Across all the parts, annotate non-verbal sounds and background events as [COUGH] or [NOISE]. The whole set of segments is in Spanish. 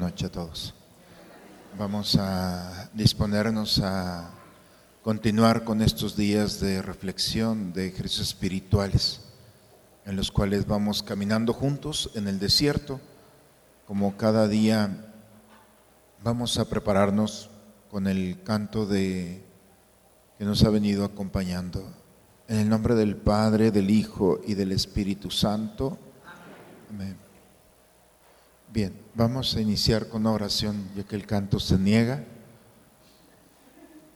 noche a todos. Vamos a disponernos a continuar con estos días de reflexión, de ejercicios espirituales, en los cuales vamos caminando juntos en el desierto, como cada día vamos a prepararnos con el canto de que nos ha venido acompañando. En el nombre del Padre, del Hijo y del Espíritu Santo. Amén. Bien, vamos a iniciar con una oración, ya que el canto se niega.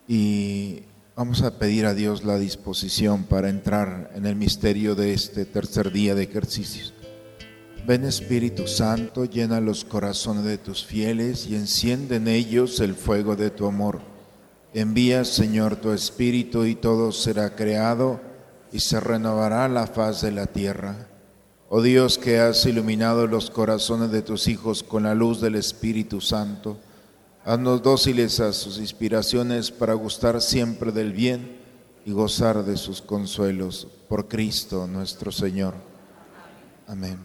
Y vamos a pedir a Dios la disposición para entrar en el misterio de este tercer día de ejercicios. Ven Espíritu Santo, llena los corazones de tus fieles y enciende en ellos el fuego de tu amor. Envía, Señor, tu Espíritu y todo será creado y se renovará la faz de la tierra. Oh Dios que has iluminado los corazones de tus hijos con la luz del Espíritu Santo, haznos dóciles a sus inspiraciones para gustar siempre del bien y gozar de sus consuelos. Por Cristo nuestro Señor. Amén.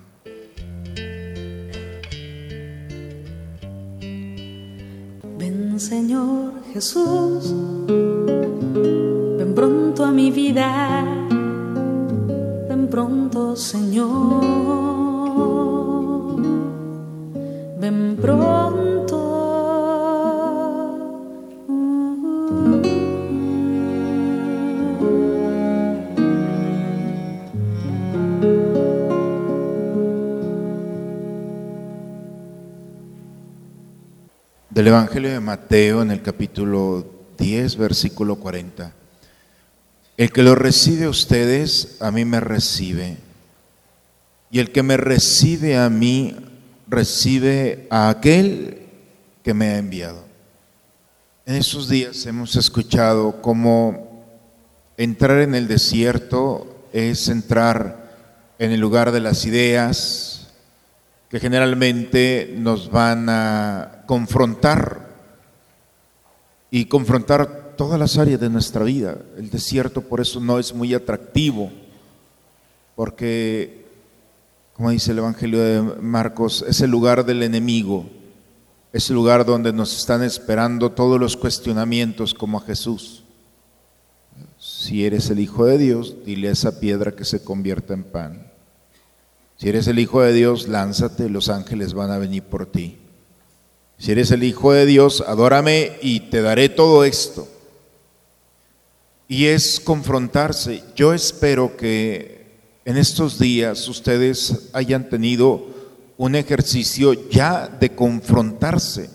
Ven Señor Jesús, ven pronto a mi vida pronto, Señor. Ven pronto. Del Evangelio de Mateo en el capítulo 10, versículo 40. El que lo recibe a ustedes, a mí me recibe. Y el que me recibe a mí, recibe a aquel que me ha enviado. En esos días hemos escuchado cómo entrar en el desierto es entrar en el lugar de las ideas que generalmente nos van a confrontar y confrontar todas las áreas de nuestra vida. El desierto por eso no es muy atractivo, porque, como dice el Evangelio de Marcos, es el lugar del enemigo, es el lugar donde nos están esperando todos los cuestionamientos como a Jesús. Si eres el Hijo de Dios, dile a esa piedra que se convierta en pan. Si eres el Hijo de Dios, lánzate, los ángeles van a venir por ti. Si eres el Hijo de Dios, adórame y te daré todo esto y es confrontarse. Yo espero que en estos días ustedes hayan tenido un ejercicio ya de confrontarse,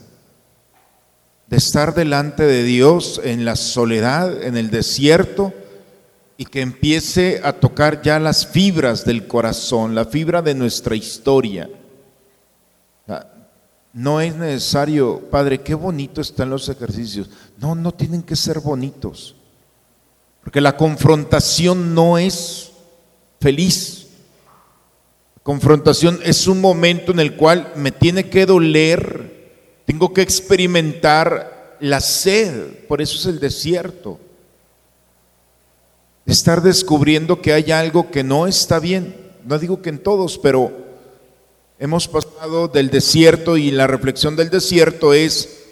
de estar delante de Dios en la soledad, en el desierto, y que empiece a tocar ya las fibras del corazón, la fibra de nuestra historia. No es necesario, Padre, qué bonito están los ejercicios. No, no tienen que ser bonitos. Porque la confrontación no es feliz. confrontación es un momento en el cual me tiene que doler, tengo que experimentar la sed, por eso es el desierto. Estar descubriendo que hay algo que no está bien. No digo que en todos, pero hemos pasado del desierto y la reflexión del desierto es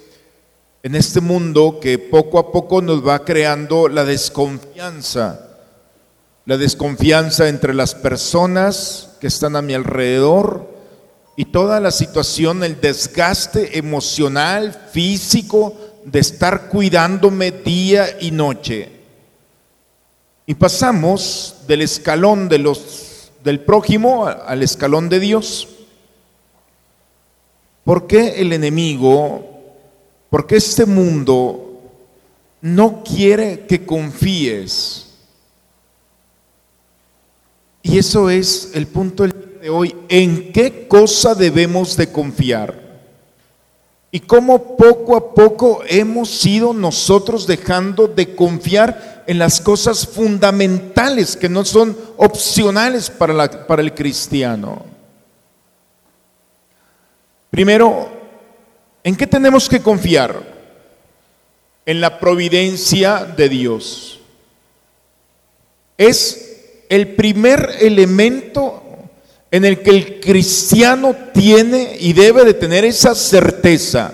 en este mundo que poco a poco nos va creando la desconfianza, la desconfianza entre las personas que están a mi alrededor y toda la situación, el desgaste emocional, físico, de estar cuidándome día y noche. Y pasamos del escalón de los, del prójimo al escalón de Dios. ¿Por qué el enemigo porque este mundo no quiere que confíes. Y eso es el punto de hoy. ¿En qué cosa debemos de confiar? Y cómo poco a poco hemos ido nosotros dejando de confiar en las cosas fundamentales que no son opcionales para, para el cristiano. Primero, ¿En qué tenemos que confiar? En la providencia de Dios. Es el primer elemento en el que el cristiano tiene y debe de tener esa certeza.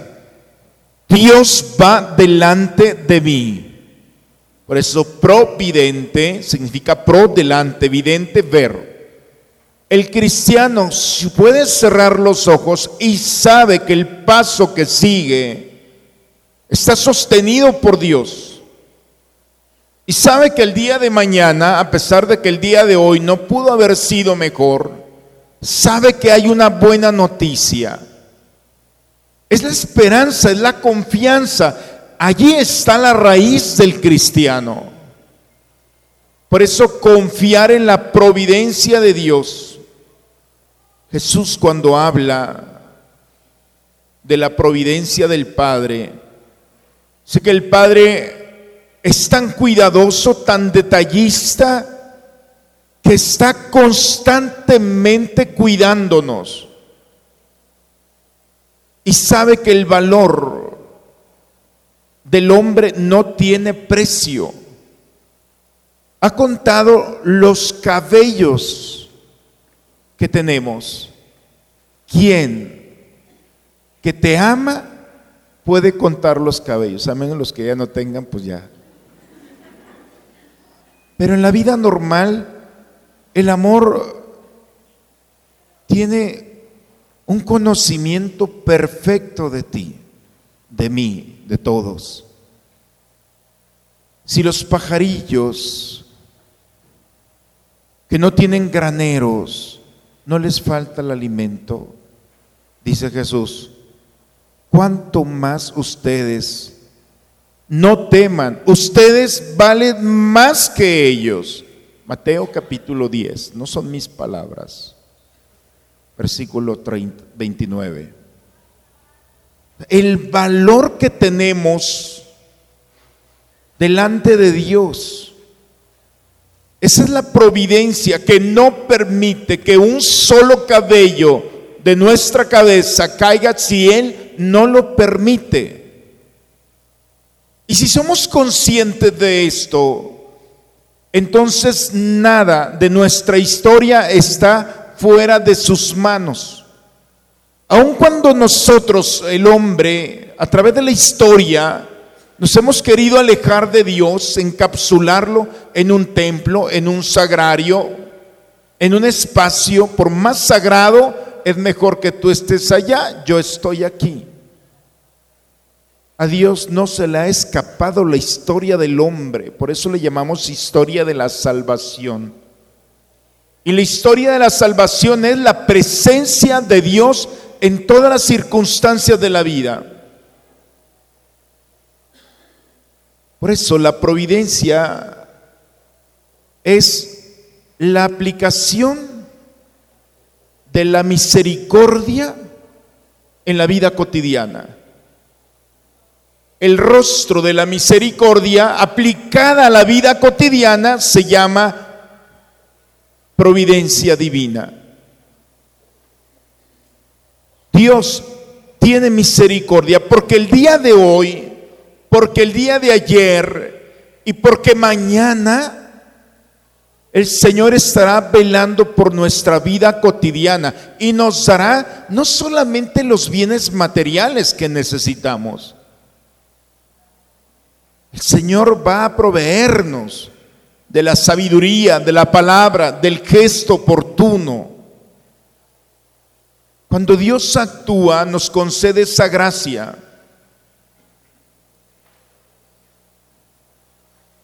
Dios va delante de mí. Por eso providente significa pro delante, vidente, ver. El cristiano puede cerrar los ojos y sabe que el paso que sigue está sostenido por Dios. Y sabe que el día de mañana, a pesar de que el día de hoy no pudo haber sido mejor, sabe que hay una buena noticia. Es la esperanza, es la confianza. Allí está la raíz del cristiano. Por eso confiar en la providencia de Dios Jesús cuando habla de la providencia del Padre, sé que el Padre es tan cuidadoso, tan detallista, que está constantemente cuidándonos y sabe que el valor del hombre no tiene precio. Ha contado los cabellos que tenemos. ¿Quién que te ama puede contar los cabellos? A menos los que ya no tengan, pues ya. Pero en la vida normal, el amor tiene un conocimiento perfecto de ti, de mí, de todos. Si los pajarillos que no tienen graneros, no les falta el alimento, dice Jesús, cuanto más ustedes no teman, ustedes valen más que ellos. Mateo capítulo 10, no son mis palabras, versículo 29. El valor que tenemos delante de Dios esa es la providencia que no permite que un solo cabello de nuestra cabeza caiga si Él no lo permite. Y si somos conscientes de esto, entonces nada de nuestra historia está fuera de sus manos. Aun cuando nosotros, el hombre, a través de la historia, nos hemos querido alejar de Dios, encapsularlo en un templo, en un sagrario, en un espacio, por más sagrado, es mejor que tú estés allá, yo estoy aquí. A Dios no se le ha escapado la historia del hombre, por eso le llamamos historia de la salvación. Y la historia de la salvación es la presencia de Dios en todas las circunstancias de la vida. Por eso la providencia es la aplicación de la misericordia en la vida cotidiana. El rostro de la misericordia aplicada a la vida cotidiana se llama providencia divina. Dios tiene misericordia porque el día de hoy porque el día de ayer y porque mañana el Señor estará velando por nuestra vida cotidiana y nos dará no solamente los bienes materiales que necesitamos. El Señor va a proveernos de la sabiduría, de la palabra, del gesto oportuno. Cuando Dios actúa, nos concede esa gracia.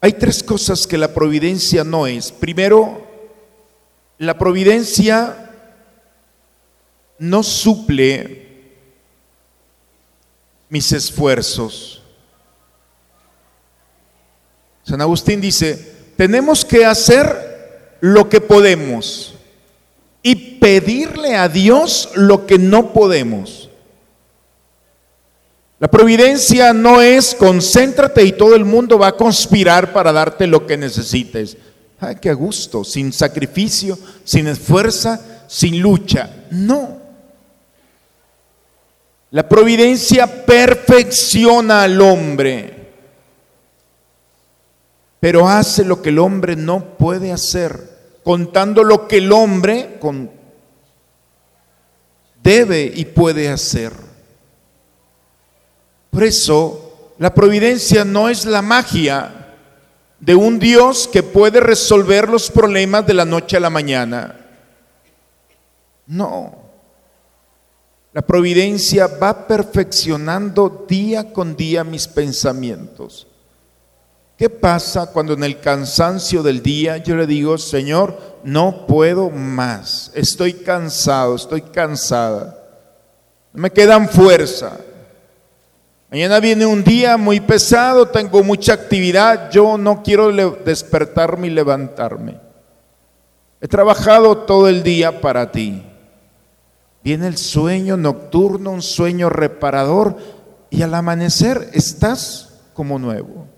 Hay tres cosas que la providencia no es. Primero, la providencia no suple mis esfuerzos. San Agustín dice, tenemos que hacer lo que podemos y pedirle a Dios lo que no podemos. La providencia no es concéntrate y todo el mundo va a conspirar para darte lo que necesites. Ay, qué gusto, sin sacrificio, sin esfuerzo, sin lucha. No. La providencia perfecciona al hombre, pero hace lo que el hombre no puede hacer, contando lo que el hombre, debe y puede hacer. Por eso, la providencia no es la magia de un Dios que puede resolver los problemas de la noche a la mañana. No. La providencia va perfeccionando día con día mis pensamientos. ¿Qué pasa cuando en el cansancio del día yo le digo, Señor, no puedo más, estoy cansado, estoy cansada, no me quedan fuerza? Mañana viene un día muy pesado, tengo mucha actividad, yo no quiero despertarme y levantarme. He trabajado todo el día para ti. Viene el sueño nocturno, un sueño reparador, y al amanecer estás como nuevo.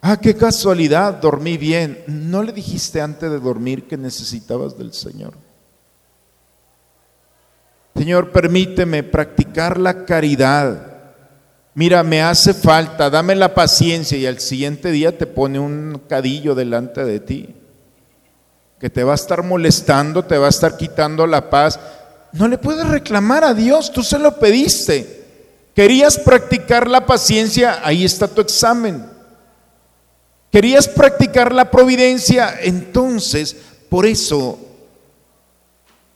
Ah, qué casualidad, dormí bien. ¿No le dijiste antes de dormir que necesitabas del Señor? Señor, permíteme practicar la caridad. Mira, me hace falta, dame la paciencia y al siguiente día te pone un cadillo delante de ti que te va a estar molestando, te va a estar quitando la paz. No le puedes reclamar a Dios, tú se lo pediste. Querías practicar la paciencia, ahí está tu examen. Querías practicar la providencia, entonces, por eso,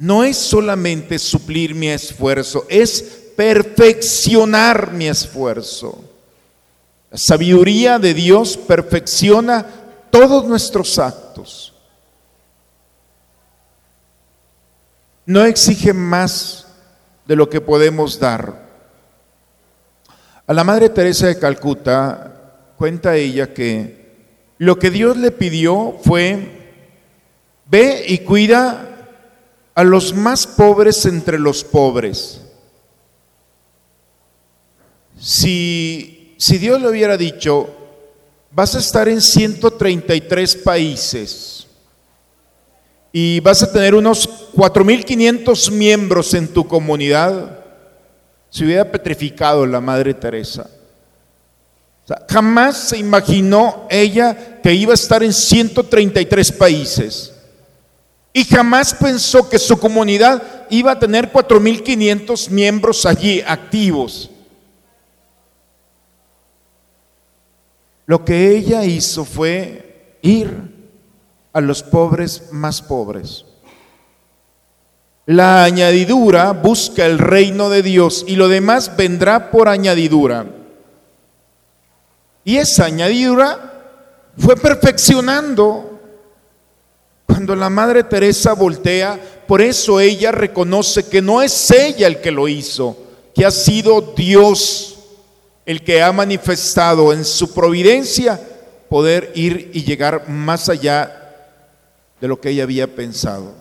no es solamente suplir mi esfuerzo, es perfeccionar mi esfuerzo. La sabiduría de Dios perfecciona todos nuestros actos. no exige más de lo que podemos dar. A la Madre Teresa de Calcuta cuenta ella que lo que Dios le pidió fue, ve y cuida a los más pobres entre los pobres. Si, si Dios le hubiera dicho, vas a estar en 133 países, y vas a tener unos 4.500 miembros en tu comunidad, se hubiera petrificado la Madre Teresa. jamás se imaginó ella que iba a estar en 133 países. Y jamás pensó que su comunidad iba a tener 4.500 miembros allí activos. Lo que ella hizo fue ir a los pobres más pobres. La añadidura busca el reino de Dios y lo demás vendrá por añadidura. Y esa añadidura fue perfeccionando cuando la Madre Teresa voltea. Por eso ella reconoce que no es ella el que lo hizo, que ha sido Dios el que ha manifestado en su providencia poder ir y llegar más allá de lo que ella había pensado.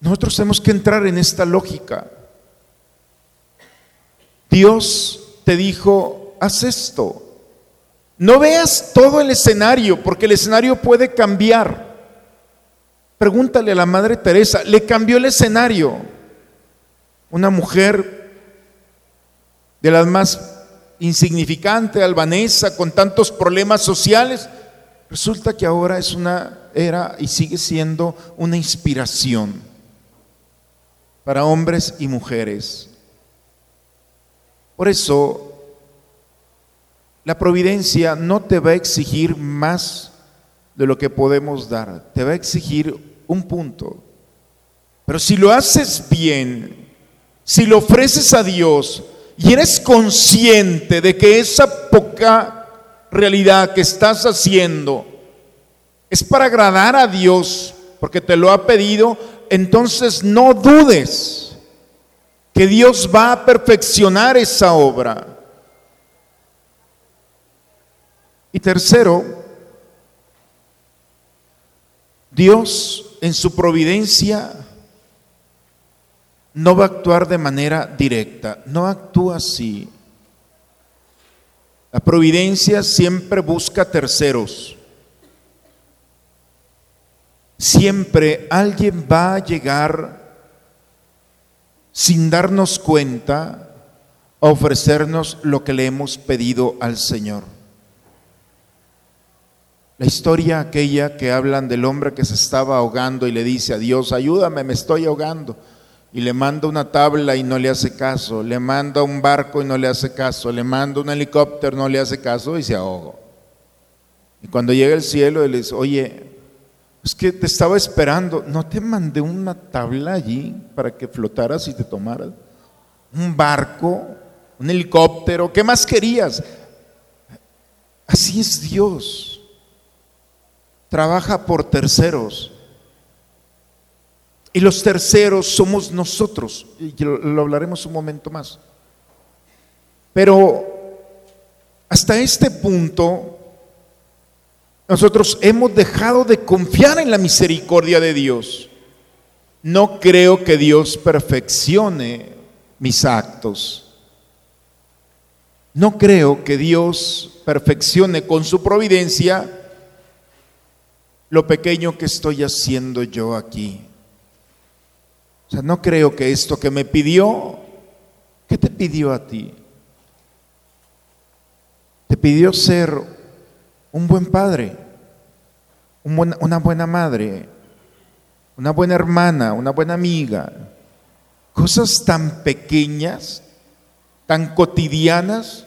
Nosotros tenemos que entrar en esta lógica. Dios te dijo, haz esto. No veas todo el escenario, porque el escenario puede cambiar. Pregúntale a la Madre Teresa, le cambió el escenario. Una mujer de las más insignificante, albanesa, con tantos problemas sociales, resulta que ahora es una, era y sigue siendo una inspiración para hombres y mujeres. Por eso, la providencia no te va a exigir más de lo que podemos dar, te va a exigir un punto. Pero si lo haces bien, si lo ofreces a Dios, y eres consciente de que esa poca realidad que estás haciendo es para agradar a Dios, porque te lo ha pedido, entonces no dudes que Dios va a perfeccionar esa obra. Y tercero, Dios en su providencia no va a actuar de manera directa, no actúa así. La providencia siempre busca terceros. Siempre alguien va a llegar sin darnos cuenta a ofrecernos lo que le hemos pedido al Señor. La historia aquella que hablan del hombre que se estaba ahogando y le dice a Dios, ayúdame, me estoy ahogando. Y le manda una tabla y no le hace caso, le manda un barco y no le hace caso, le manda un helicóptero, no le hace caso y se ahogó. Y cuando llega el cielo, él dice, oye, es que te estaba esperando, no te mandé una tabla allí para que flotaras y te tomaras. Un barco, un helicóptero, ¿qué más querías? Así es Dios. Trabaja por terceros. Y los terceros somos nosotros. Y lo, hablaremos un momento más. Pero hasta este punto, nosotros hemos dejado de confiar en la misericordia de Dios. No creo que Dios perfeccione mis actos. No creo que Dios perfeccione con su providencia lo pequeño que estoy haciendo yo aquí. O sea, no creo que esto que me pidió, ¿qué te pidió a ti? Te pidió ser un buen padre, una buena madre, una buena hermana, una buena amiga. Cosas tan pequeñas, tan cotidianas,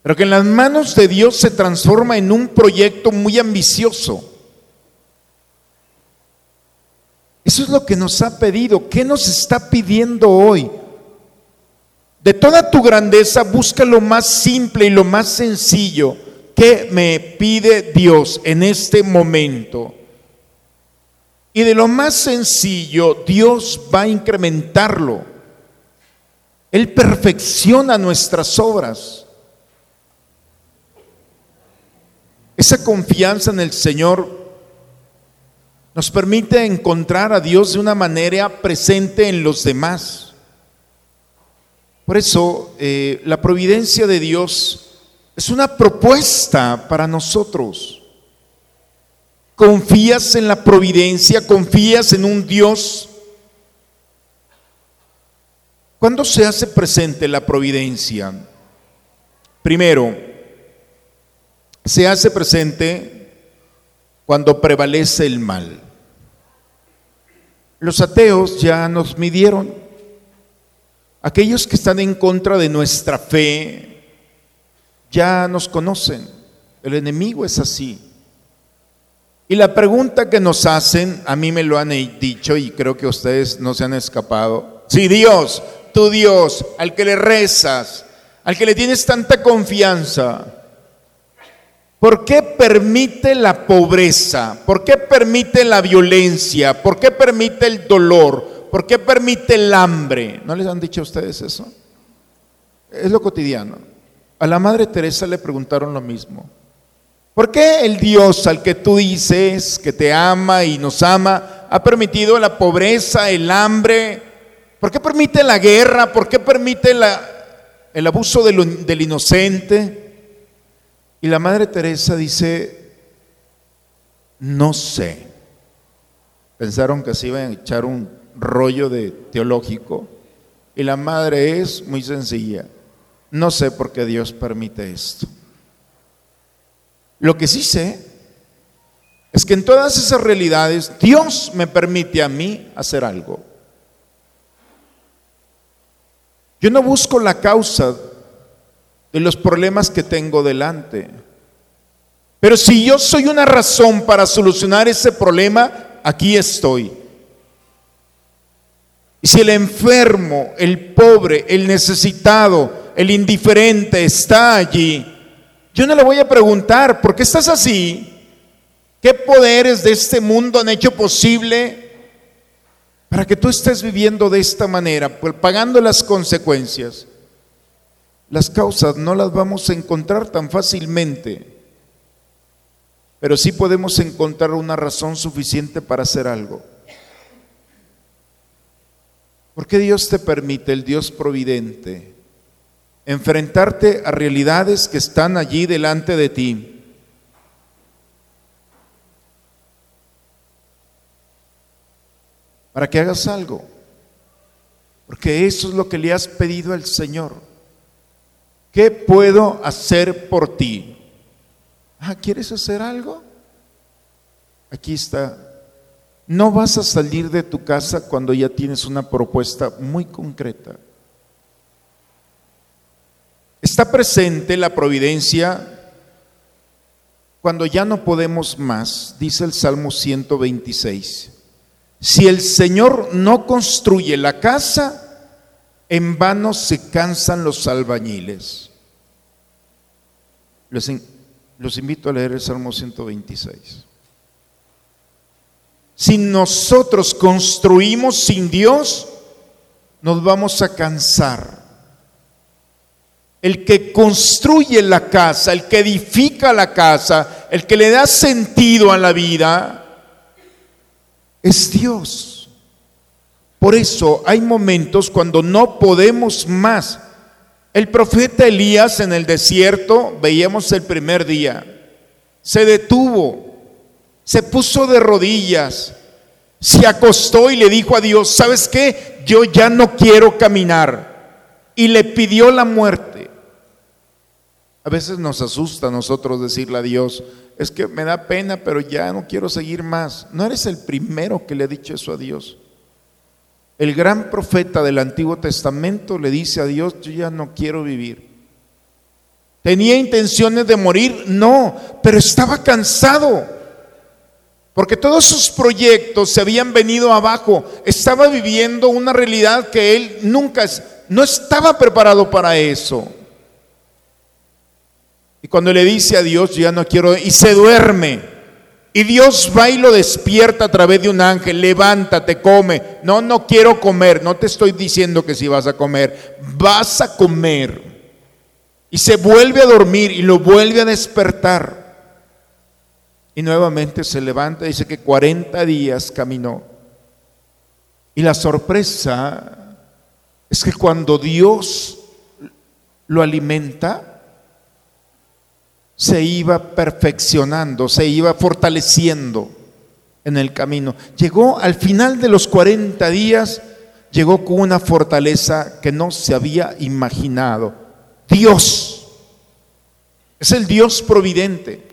pero que en las manos de Dios se transforma en un proyecto muy ambicioso. Eso es lo que nos ha pedido. ¿Qué nos está pidiendo hoy? De toda tu grandeza, busca lo más simple y lo más sencillo. ¿Qué me pide Dios en este momento? Y de lo más sencillo, Dios va a incrementarlo. Él perfecciona nuestras obras. Esa confianza en el Señor nos permite encontrar a Dios de una manera presente en los demás. Por eso, eh, la providencia de Dios es una propuesta para nosotros. ¿Confías en la providencia? ¿Confías en un Dios? ¿Cuándo se hace presente la providencia? Primero, se hace presente cuando prevalece el mal. Los ateos ya nos midieron. Aquellos que están en contra de nuestra fe ya nos conocen. El enemigo es así. Y la pregunta que nos hacen, a mí me lo han dicho y creo que ustedes no se han escapado. Si Dios, tu Dios, al que le rezas, al que le tienes tanta confianza, ¿Por qué permite la pobreza? ¿Por qué permite la violencia? ¿Por qué permite el dolor? ¿Por qué permite el hambre? ¿No les han dicho a ustedes eso? Es lo cotidiano. A la Madre Teresa le preguntaron lo mismo. ¿Por qué el Dios al que tú dices que te ama y nos ama ha permitido la pobreza, el hambre? ¿Por qué permite la guerra? ¿Por qué permite el abuso del inocente? Y la Madre Teresa dice, no sé. Pensaron que se iban a echar un rollo de teológico. Y la Madre es muy sencilla. No sé por qué Dios permite esto. Lo que sí sé es que en todas esas realidades Dios me permite a mí hacer algo. Yo no busco la causa de los problemas que tengo delante. Pero si yo soy una razón para solucionar ese problema, aquí estoy. Y si el enfermo, el pobre, el necesitado, el indiferente está allí, yo no le voy a preguntar, ¿por qué estás así? ¿Qué poderes de este mundo han hecho posible para que tú estés viviendo de esta manera, pues pagando las consecuencias? Las causas no las vamos a encontrar tan fácilmente, pero sí podemos encontrar una razón suficiente para hacer algo. ¿Por qué Dios te permite, el Dios providente, enfrentarte a realidades que están allí delante de ti? Para que hagas algo. Porque eso es lo que le has pedido al Señor. ¿Qué puedo hacer por ti? Ah, ¿quieres hacer algo? Aquí está. No vas a salir de tu casa cuando ya tienes una propuesta muy concreta. Está presente la providencia cuando ya no podemos más, dice el Salmo 126. Si el Señor no construye la casa, en vano se cansan los albañiles. Los, invito a leer el Salmo 126. Si nosotros construimos sin Dios, nos vamos a cansar el que construye la casa, el que edifica la casa, el que le da sentido a la vida, es Dios. Por eso hay momentos cuando no podemos más. El profeta Elías en el desierto, veíamos el primer día, se detuvo, se puso de rodillas, se acostó y le dijo a Dios, ¿sabes qué? Yo ya no quiero caminar. Y le pidió la muerte. A veces nos asusta a nosotros decirle a Dios, es que me da pena, pero ya no quiero seguir más. No eres el primero que le ha dicho eso a Dios. El gran profeta del Antiguo Testamento le dice a Dios, yo ya no quiero vivir. ¿Tenía intenciones de morir? No, pero estaba cansado. Porque todos sus proyectos se habían venido abajo. Estaba viviendo una realidad que él nunca, no estaba preparado para eso. Y cuando le dice a Dios, ya no quiero, y se duerme. Y Dios va y lo despierta a través de un ángel, levántate, come. No, no quiero comer, no te estoy diciendo que si vas a comer, vas a comer. Y se vuelve a dormir y lo vuelve a despertar. Y nuevamente se levanta, dice que 40 días caminó. Y la sorpresa es que cuando Dios lo alimenta, se iba perfeccionando, se iba fortaleciendo en el camino. Llegó al final de los 40 días, llegó con una fortaleza que no se había imaginado. Dios es el Dios providente.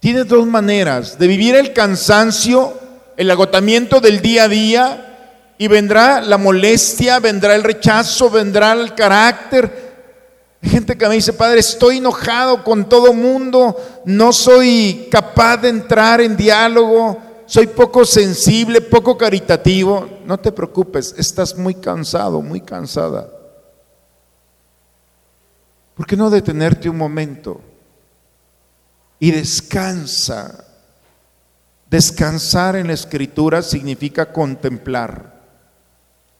Tiene dos maneras de vivir el cansancio, el agotamiento del día a día, y vendrá la molestia, vendrá el rechazo, vendrá el carácter, gente que me dice, Padre, estoy enojado con todo mundo, no soy capaz de entrar en diálogo, soy poco sensible, poco caritativo. No te preocupes, estás muy cansado, muy cansada. ¿Por qué no detenerte un momento y descansa? Descansar en la escritura significa contemplar.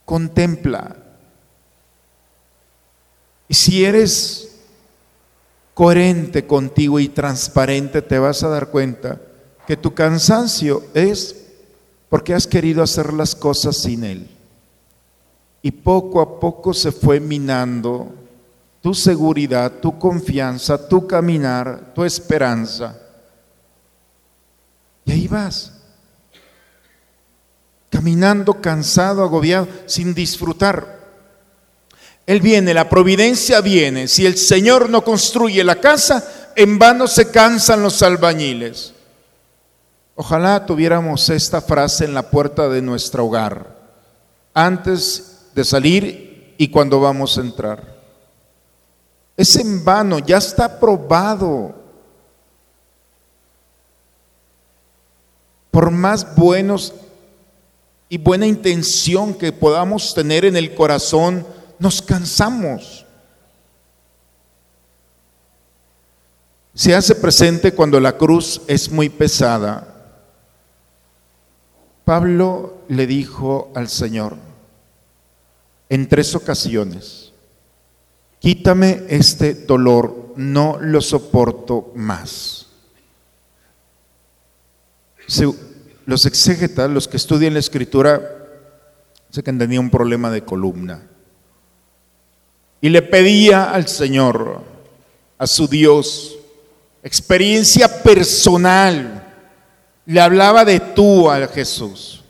Contempla. Si eres coherente contigo y transparente, te vas a dar cuenta que tu cansancio es porque has querido hacer las cosas sin Él. Y poco a poco se fue minando tu seguridad, tu confianza, tu caminar, tu esperanza. Y ahí vas, caminando cansado, agobiado, sin disfrutar. Él viene, la providencia viene. Si el Señor no construye la casa, en vano se cansan los albañiles. Ojalá tuviéramos esta frase en la puerta de nuestro hogar, antes de salir y cuando vamos a entrar. Es en vano, ya está probado. Por más buenos y buena intención que podamos tener en el corazón, nos cansamos. Se hace presente cuando la cruz es muy pesada. Pablo le dijo al Señor en tres ocasiones, quítame este dolor, no lo soporto más. los exégetas, los que estudian la escritura, sé que tenía un problema de columna y le pedía al Señor, a su Dios, experiencia personal. Le hablaba de tú a Jesús.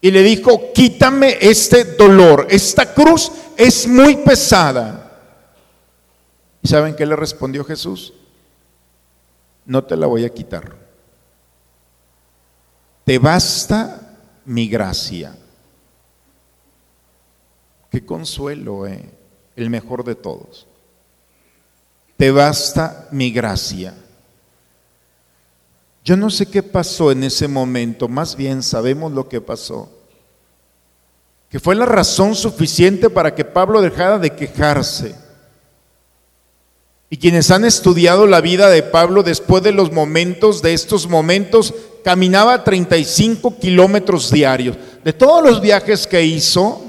Y le dijo, quítame este dolor, esta cruz es muy pesada. ¿Y saben qué le respondió Jesús? no te la voy a quitar. Te basta mi gracia. Qué consuelo, eh, el mejor de todos. Te basta mi gracia. Yo no sé qué pasó en ese momento, más bien sabemos lo que pasó. Que fue la razón suficiente para que Pablo dejara de quejarse. Y quienes han estudiado la vida de Pablo después de los momentos, de estos momentos, caminaba 35 kilómetros diarios. De todos los viajes que hizo,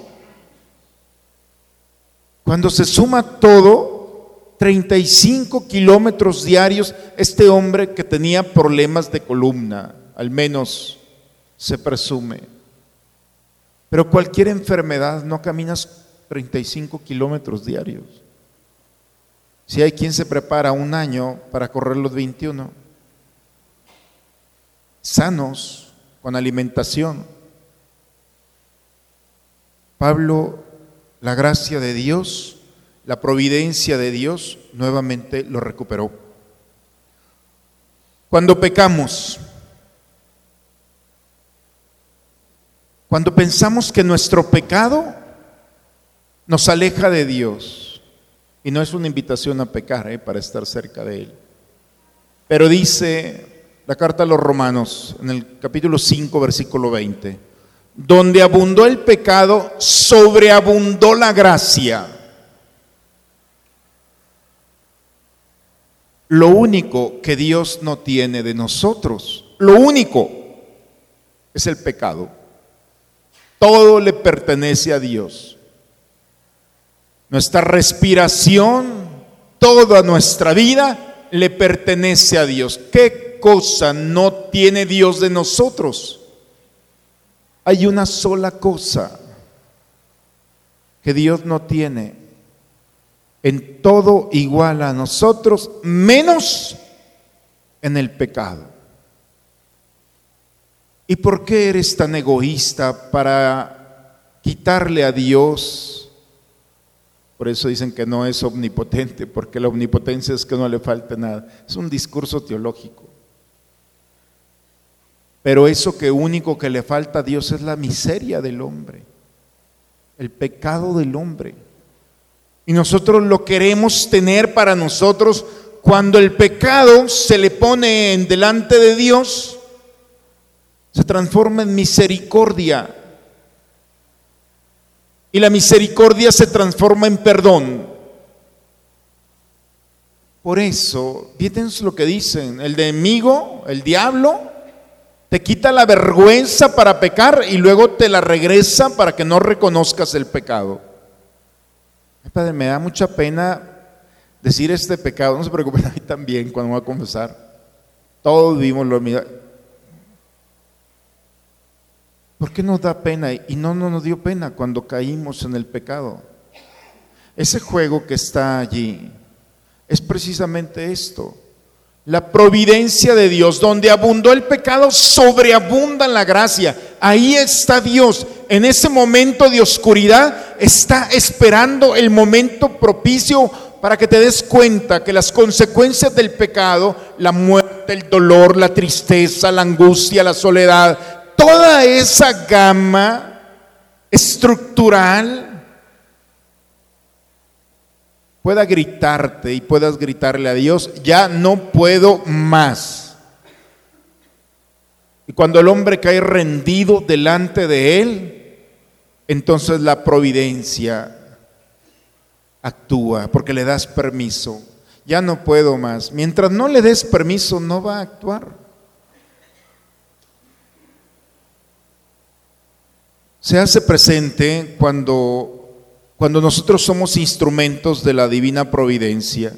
cuando se suma todo, 35 kilómetros diarios, este hombre que tenía problemas de columna, al menos se presume. Pero cualquier enfermedad no caminas 35 kilómetros diarios. Si hay quien se prepara un año para correr los 21, sanos, con alimentación. Pablo la gracia de Dios, la providencia de Dios, nuevamente lo recuperó. Cuando pecamos, cuando pensamos que nuestro pecado nos aleja de Dios, y no es una invitación a pecar eh, para estar cerca de Él, pero dice la carta a los romanos en el capítulo 5, versículo 20, donde abundó el pecado, sobreabundó la gracia. Lo único que Dios no tiene de nosotros, lo único, es el pecado. Todo le pertenece a Dios. Nuestra respiración, toda nuestra vida le pertenece a Dios. ¿Qué cosa no tiene Dios de nosotros? Hay una sola cosa que Dios no tiene. En todo igual a nosotros, menos en el pecado. ¿Y por qué eres tan egoísta para quitarle a Dios? Por eso dicen que no es omnipotente, porque la omnipotencia es que no le falte nada. Es un discurso teológico. Pero eso que único que le falta a Dios es la miseria del hombre, el pecado del hombre. Y nosotros lo queremos tener para nosotros cuando el pecado se le pone en delante de Dios, se transforma en misericordia. Y la misericordia se transforma en perdón. Por eso, fíjense lo que dicen, el enemigo, el diablo, te quita la vergüenza para pecar y luego te la regresa para que no reconozcas el pecado. Padre, me da mucha pena decir este pecado. No se preocupen, [LAUGHS] a mí también cuando voy a confesar. Todos vivimos lo mismo. ¿Por qué nos da pena? Y no, no nos dio pena cuando caímos en el pecado. Ese juego que está allí es precisamente esto. La providencia de Dios, donde abundó el pecado, sobreabunda la gracia. Ahí está Dios. En ese momento de oscuridad está esperando el momento propicio para que te des cuenta que las consecuencias del pecado, la muerte, el dolor, la tristeza, la angustia, la soledad, toda esa gama estructural pueda gritarte y puedas gritarle a Dios, ya no puedo más. Y cuando el hombre cae rendido delante de él, entonces la providencia actúa porque le das permiso. Ya no puedo más. Mientras no le des permiso, no va a actuar. Se hace presente cuando cuando nosotros somos instrumentos de la divina providencia.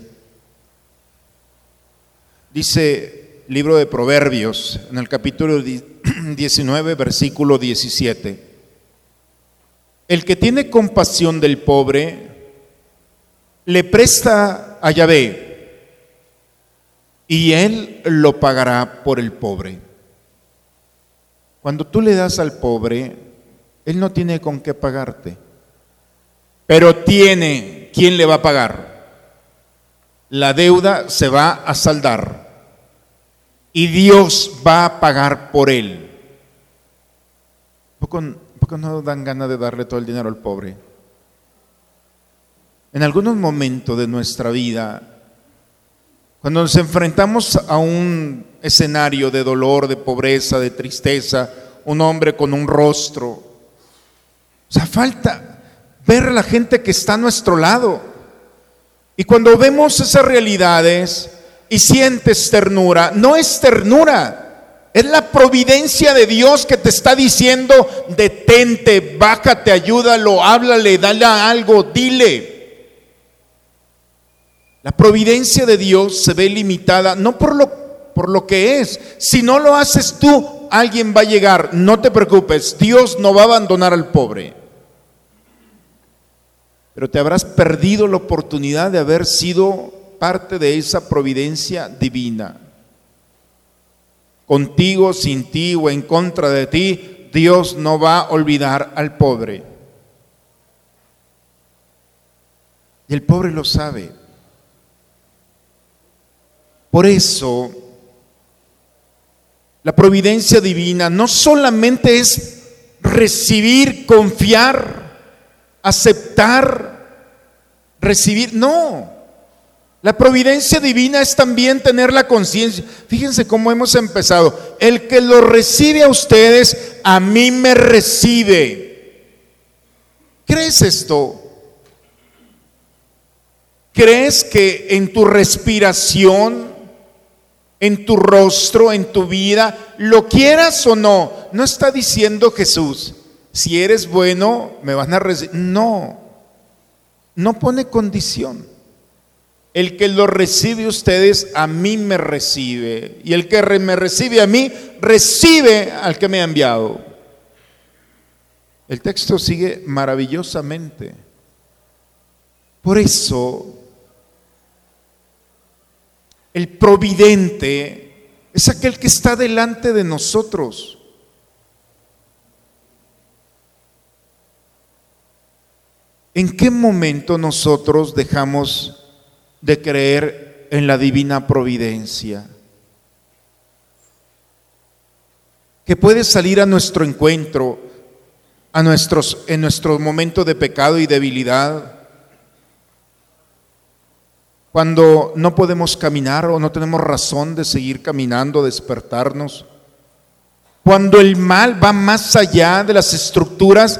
Dice libro de Proverbios en el capítulo 19, [CLEARS THROAT] versículo 17. El que tiene compasión del pobre le presta a Yahvé y él lo pagará por el pobre. Cuando tú le das al pobre, él no tiene con qué pagarte pero tiene, ¿quién le va a pagar? La deuda se va a saldar. y Dios va a pagar por él. ¿Poco, poco no dan ganas de darle todo el dinero al pobre? En algunos momentos de nuestra vida, cuando nos enfrentamos a un escenario de dolor, de pobreza, de tristeza, un hombre con un rostro, o sea, falta ver a la gente que está a nuestro lado. Y cuando vemos esas realidades y sientes ternura, no es ternura, es la providencia de Dios que te está diciendo, detente, bájate, ayúdalo, háblale, dale algo, dile. La providencia de Dios se ve limitada no por lo, por lo que es. Si no lo haces tú, alguien va a llegar. No te preocupes, Dios no va a abandonar al pobre. Pero te habrás perdido la oportunidad de haber sido parte de esa providencia divina. Contigo, sin ti o en contra de ti, Dios no va a olvidar al pobre. Y el pobre lo sabe. Por eso, la providencia divina no solamente es recibir, confiar, aceptar, recibir, no. La providencia divina es también tener la conciencia. Fíjense cómo hemos empezado. El que lo recibe a ustedes, a mí me recibe. ¿Crees esto? ¿Crees que en tu respiración en tu rostro, en tu vida, lo quieras o no. No está diciendo Jesús, si eres bueno, me van a recibir. No, no pone condición. El que lo recibe ustedes, a mí me recibe. Y el que me recibe a mí, recibe al que me ha enviado. El texto sigue maravillosamente. Por eso el providente es aquel que está delante de nosotros. ¿En qué momento nosotros dejamos de creer en la divina providencia? Que puede salir a nuestro encuentro, a nuestros, en nuestro momento de pecado y debilidad cuando no podemos caminar o no tenemos razón de seguir caminando, despertarnos. Cuando el mal va más allá de las estructuras.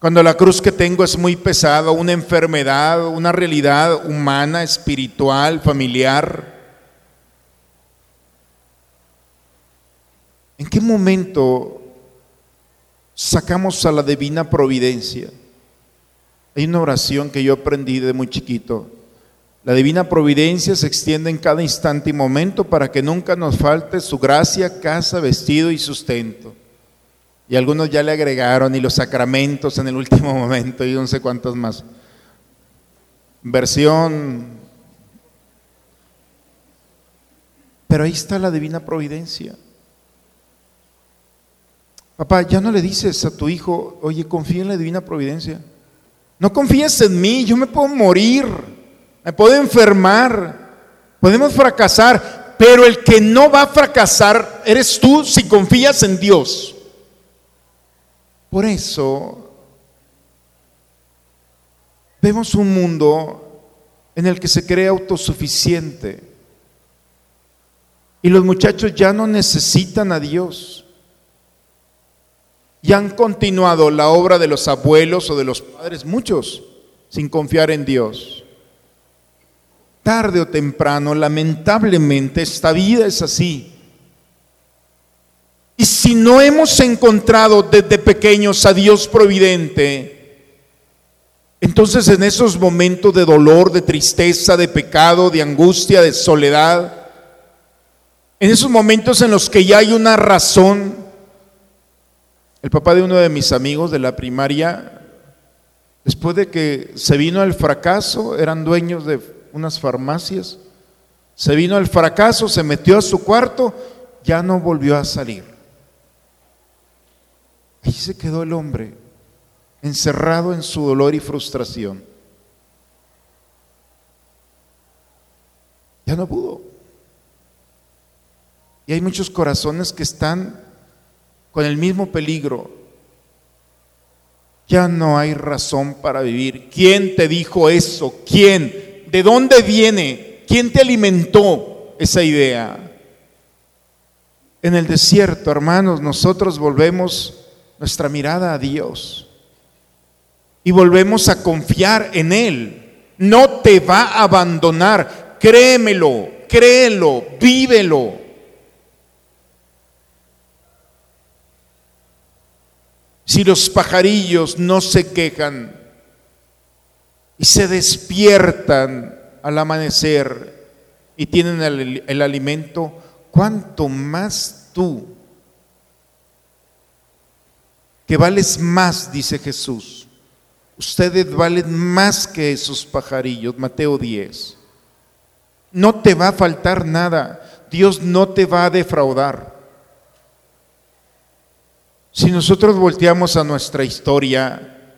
Cuando la cruz que tengo es muy pesada, una enfermedad, una realidad humana, espiritual, familiar. ¿En qué momento sacamos a la divina providencia? Hay una oración que yo aprendí de muy chiquito. La divina providencia se extiende en cada instante y momento para que nunca nos falte su gracia, casa, vestido y sustento. Y algunos ya le agregaron y los sacramentos en el último [LAUGHS] momento y no sé cuántos más. Versión. Pero ahí está la divina providencia. Papá, ya no le dices a tu hijo, oye, confía en la divina providencia. No confíes en mí, yo me puedo morir, me puedo enfermar, podemos fracasar, pero el que no va a fracasar eres tú si confías en Dios. Por eso vemos un mundo en el que se cree autosuficiente y los muchachos ya no necesitan a Dios y han continuado la obra de los abuelos o de los padres, muchos, sin confiar en Dios. Tarde o temprano, lamentablemente, esta vida es así. Y si no hemos encontrado desde pequeños a Dios providente, entonces en esos momentos de dolor, de tristeza, de pecado, de angustia, de soledad, en esos momentos en los que ya hay una razón el papá de uno de mis amigos de la primaria, después de que se vino al fracaso, eran dueños de unas farmacias, se vino al fracaso, se metió a su cuarto, ya no volvió a salir. Ahí se quedó el hombre, encerrado en su dolor y frustración. Ya no pudo. Y hay muchos corazones que están con el mismo peligro. Ya no hay razón para vivir. ¿Quién te dijo eso? ¿Quién? ¿De dónde viene? ¿Quién te alimentó esa idea? En el desierto, hermanos, nosotros volvemos nuestra mirada a Dios y volvemos a confiar en Él. No te va a abandonar, créemelo, créelo, vívelo. Si los pajarillos no se quejan y se despiertan al amanecer y tienen el, alimento, ¿cuánto más tú? Que vales más, dice Jesús. Ustedes valen más que esos pajarillos, Mateo 10. No te va a faltar nada. Dios no te va a defraudar. Si nosotros volteamos a nuestra historia,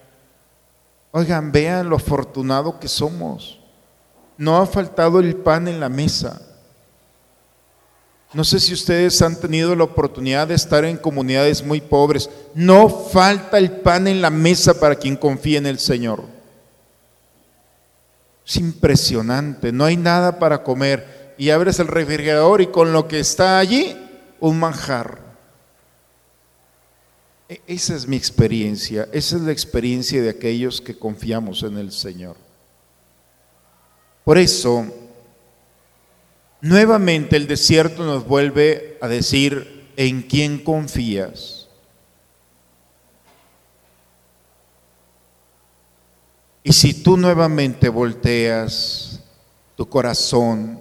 oigan, vean lo afortunado que somos. No ha faltado el pan en la mesa. No sé si ustedes han tenido la oportunidad de estar en comunidades muy pobres. No falta el pan en la mesa para quien confía en el Señor. Es impresionante, no hay nada para comer. Y abres el refrigerador y con lo que está allí, un manjar. E-, esa es mi experiencia, esa es la experiencia de aquellos que confiamos en el Señor. Por eso, nuevamente el desierto nos vuelve a decir, ¿en quién confías? Y si tú nuevamente volteas tu corazón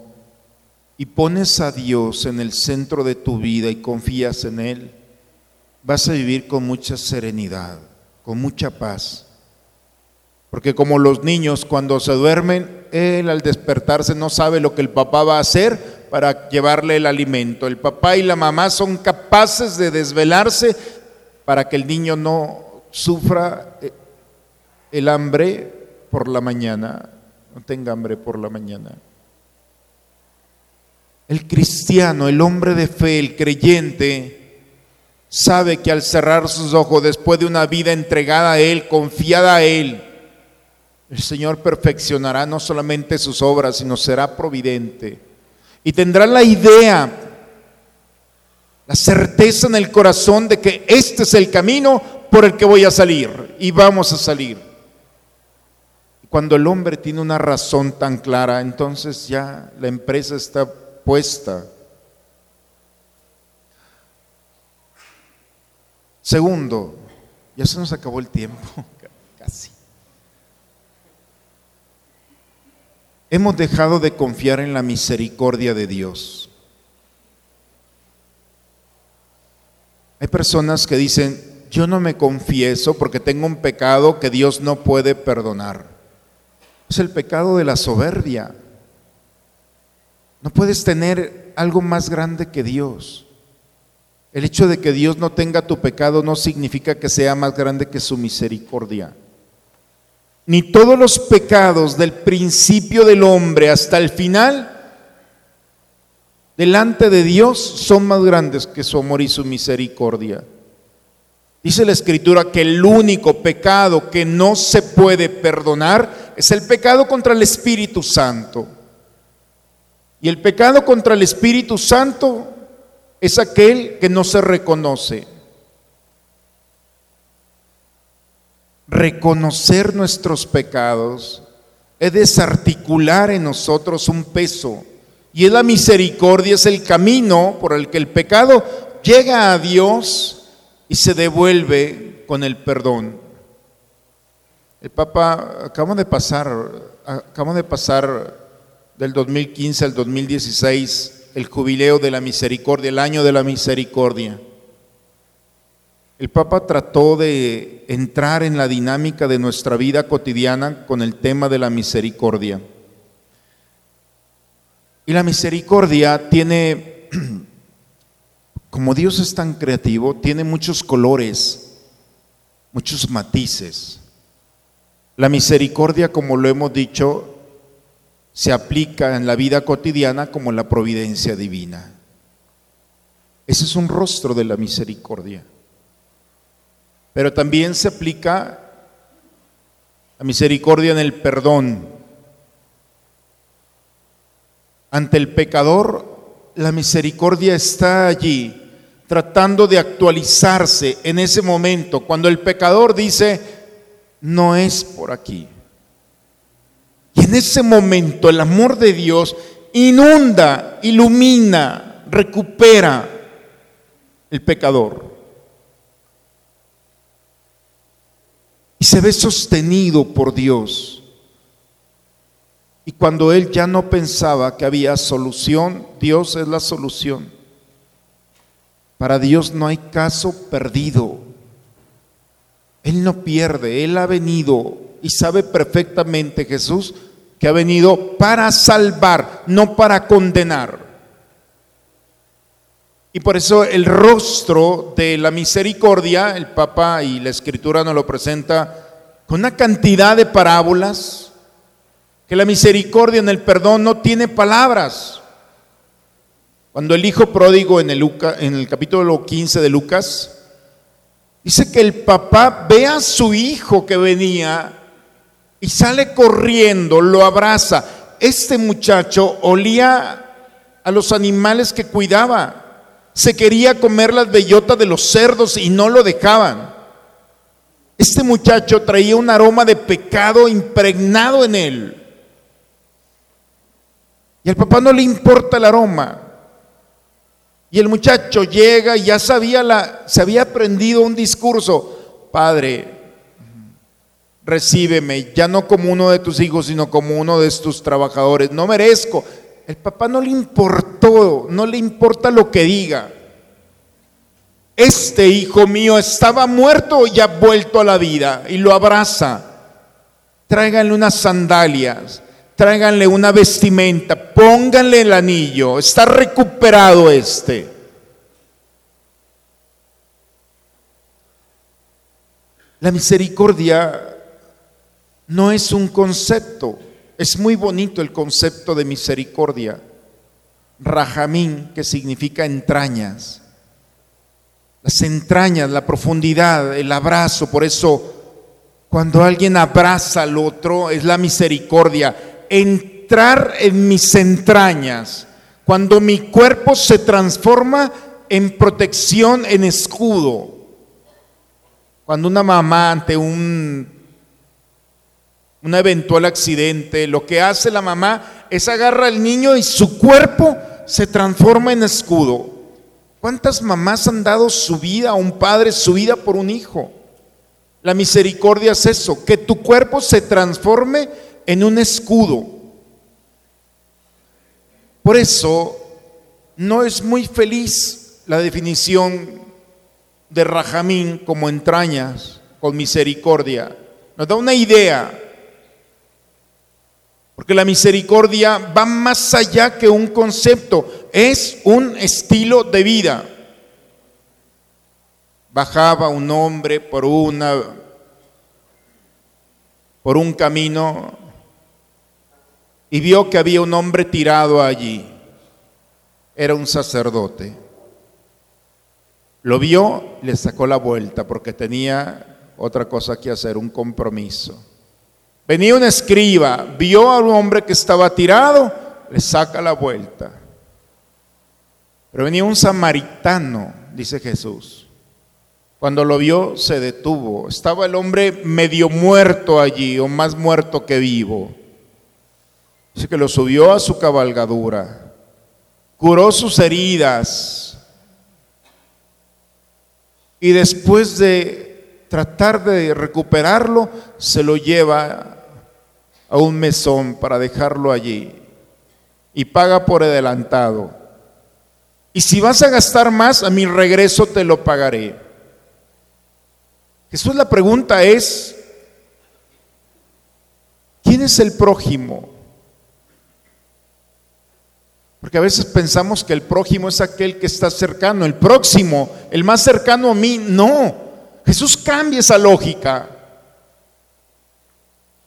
y pones a Dios en el centro de tu vida y confías en Él, vas a vivir con mucha serenidad, con mucha paz. Porque como los niños cuando se duermen, él al despertarse no sabe lo que el papá va a hacer para llevarle el alimento. El papá y la mamá son capaces de desvelarse para que el niño no sufra eh, el hambre por la mañana, no tenga hambre por la mañana. El cristiano, el hombre de fe, el creyente, sabe que al cerrar sus ojos después de una vida entregada a Él, confiada a Él, el Señor perfeccionará no solamente sus obras, sino será providente. Y tendrá la idea, la certeza en el corazón de que este es el camino por el que voy a salir y vamos a salir. Cuando el hombre tiene una razón tan clara, entonces ya la empresa está puesta Segundo, ya se nos acabó el tiempo, [LAUGHS] casi. Hemos dejado de confiar en la misericordia de Dios. Hay personas que dicen, yo no me confieso porque tengo un pecado que Dios no puede perdonar. Es el pecado de la soberbia. No puedes tener algo más grande que Dios. El hecho de que Dios no tenga tu pecado no significa que sea más grande que su misericordia. Ni todos los pecados del principio del hombre hasta el final, delante de Dios, son más grandes que su amor y su misericordia. Dice la escritura que el único pecado que no se puede perdonar es el pecado contra el Espíritu Santo. Y el pecado contra el Espíritu Santo es aquel que no se reconoce. Reconocer nuestros pecados es desarticular en nosotros un peso. Y es la misericordia, es el camino por el que el pecado llega a Dios y se devuelve con el perdón. El Papa, acabamos de pasar, acabamos de pasar del 2015 al 2016 el jubileo de la misericordia, el año de la misericordia. El Papa trató de entrar en la dinámica de nuestra vida cotidiana con el tema de la misericordia. Y la misericordia tiene, [CLEARS THROAT] como Dios es tan creativo, tiene muchos colores, muchos matices. La misericordia, como lo hemos dicho, se aplica en la vida cotidiana como la providencia divina. Ese es un rostro de la misericordia. Pero también se aplica la misericordia en el perdón. Ante el pecador, la misericordia está allí tratando de actualizarse en ese momento, cuando el pecador dice, no es por aquí. Y en ese momento el amor de Dios inunda, ilumina, recupera el pecador. Y se ve sostenido por Dios. Y cuando él ya no pensaba que había solución, Dios es la solución. Para Dios no hay caso perdido. Él no pierde, Él ha venido y sabe perfectamente Jesús que ha venido para salvar, no para condenar. Y por eso el rostro de la misericordia, el Papa y la Escritura nos lo presenta con una cantidad de parábolas, que la misericordia en el perdón no tiene palabras. Cuando el hijo pródigo en el, en el capítulo 15 de Lucas, dice que el papá ve a su hijo que venía y sale corriendo, lo abraza. Este muchacho olía a los animales que cuidaba. Se quería comer las bellotas de los cerdos y no lo dejaban. Este muchacho traía un aroma de pecado impregnado en él. Y al papá no le importa el aroma. Y el muchacho llega y ya sabía la, se había aprendido un discurso, Padre, recíbeme, ya no como uno de tus hijos, sino como uno de tus trabajadores. No merezco. El papá no le importó, no le importa lo que diga. Este hijo mío estaba muerto y ha vuelto a la vida y lo abraza. Tráiganle unas sandalias, tráiganle una vestimenta, pónganle el anillo, está recuperado este. La misericordia no es un concepto, es muy bonito el concepto de misericordia. Rajamín, que significa entrañas. Las entrañas, la profundidad, el abrazo, por eso cuando alguien abraza al otro es la misericordia entrar en mis entrañas, cuando mi cuerpo se transforma en protección, en escudo. Cuando una mamá ante un, un eventual accidente, lo que hace la mamá es agarra al niño y su cuerpo se transforma en escudo. ¿Cuántas mamás han dado su vida a un padre, su vida por un hijo? La misericordia es eso, que tu cuerpo se transforme en un escudo. Por eso no es muy feliz la definición de Rajamín como entrañas con misericordia. Nos da una idea, porque la misericordia va más allá que un concepto, es un estilo de vida. Bajaba un hombre por una por un camino y vio que había un hombre tirado allí. Era un sacerdote. Lo vio, le sacó la vuelta porque tenía otra cosa que hacer, un compromiso. Venía un escriba, vio a un hombre que estaba tirado, le saca la vuelta. Pero venía un samaritano, dice Jesús. Cuando lo vio, se detuvo. Estaba el hombre medio muerto allí, o más muerto que vivo. Dice que lo subió a su cabalgadura, curó sus heridas y después de tratar de recuperarlo, se lo lleva a un mesón para dejarlo allí y paga por adelantado. Y si vas a gastar más, a mi regreso te lo pagaré. Jesús la pregunta es, ¿quién es el prójimo? Porque a veces pensamos que el prójimo es aquel que está cercano, el próximo, el más cercano a mí. No, Jesús cambia esa lógica.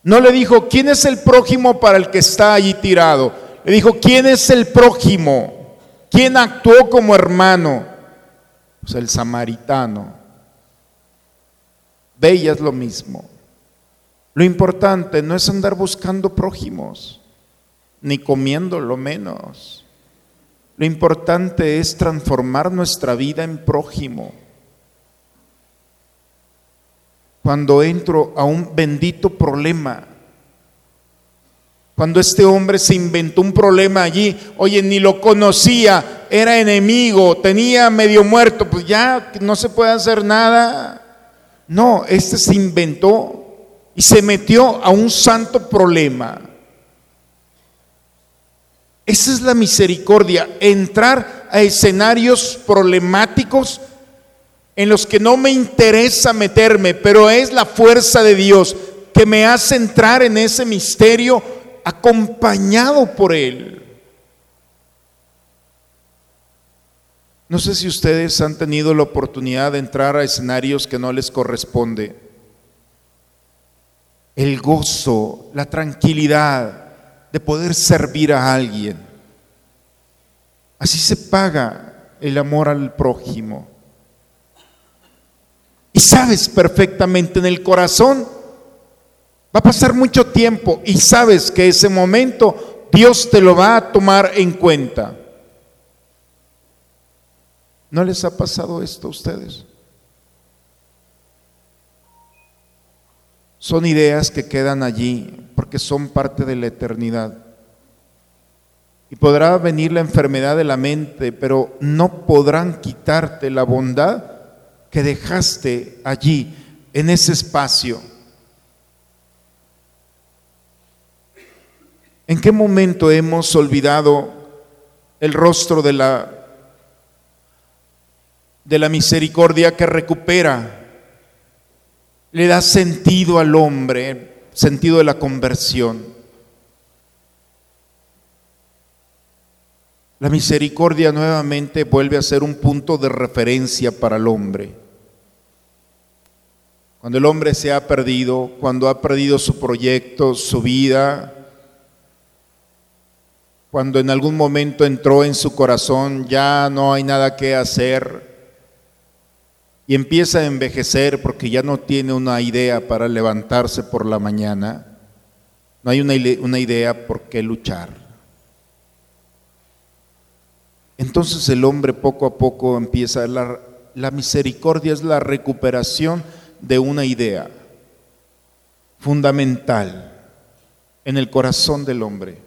No le dijo, ¿quién es el prójimo para el que está allí tirado? Le dijo, ¿quién es el prójimo? ¿Quién actuó como hermano? Pues el samaritano. De es lo mismo. Lo importante no es andar buscando prójimos, ni comiendo lo menos. Lo importante es transformar nuestra vida en prójimo cuando entro a un bendito problema. Cuando este hombre se inventó un problema allí, oye, ni lo conocía, era enemigo, tenía medio muerto, pues ya no se puede hacer nada. No, este se inventó y se metió a un santo problema. Esa es la misericordia, entrar a escenarios problemáticos en los que no me interesa meterme, pero es la fuerza de Dios que me hace entrar en ese misterio acompañado por Él. No sé si ustedes han tenido la oportunidad de entrar a escenarios que no les corresponde. El gozo, la tranquilidad de poder servir a alguien. Así se paga el amor al prójimo. Y sabes perfectamente en el corazón, va a pasar mucho tiempo y sabes que ese momento Dios te lo va a tomar en cuenta. ¿No les ha pasado esto a ustedes? Son ideas que quedan allí porque son parte de la eternidad. Y podrá venir la enfermedad de la mente, pero no podrán quitarte la bondad que dejaste allí, en ese espacio? ¿En qué momento hemos olvidado el rostro de la, de la misericordia que recupera? Le da sentido al hombre, sentido de la conversión. La misericordia nuevamente vuelve a ser un punto de referencia para el hombre. Cuando el hombre se ha perdido, cuando ha perdido su proyecto, su vida, cuando en algún momento entró en su corazón, ya no hay nada que hacer y empieza a envejecer porque ya no tiene una idea para levantarse por la mañana, no hay una, idea por qué luchar. Entonces el hombre poco a poco empieza, la, la misericordia es la recuperación de una idea fundamental en el corazón del hombre.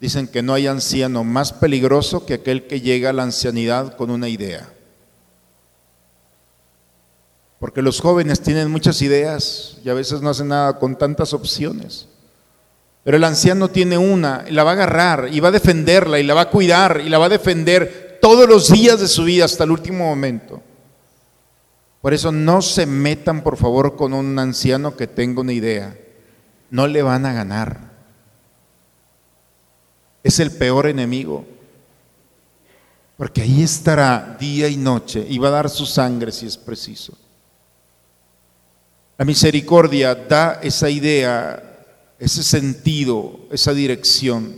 Dicen que no hay anciano más peligroso que aquel que llega a la ancianidad con una idea. Porque los jóvenes tienen muchas ideas y a veces no hacen nada con tantas opciones. Pero el anciano tiene una y la va a agarrar y va a defenderla y la va a cuidar y la va a defender todos los días de su vida hasta el último momento. Por eso no se metan, por favor, con un anciano que tenga una idea. No le van a ganar. Es el peor enemigo. Porque ahí estará día y noche y va a dar su sangre si es preciso. La misericordia da esa idea, ese sentido, esa dirección.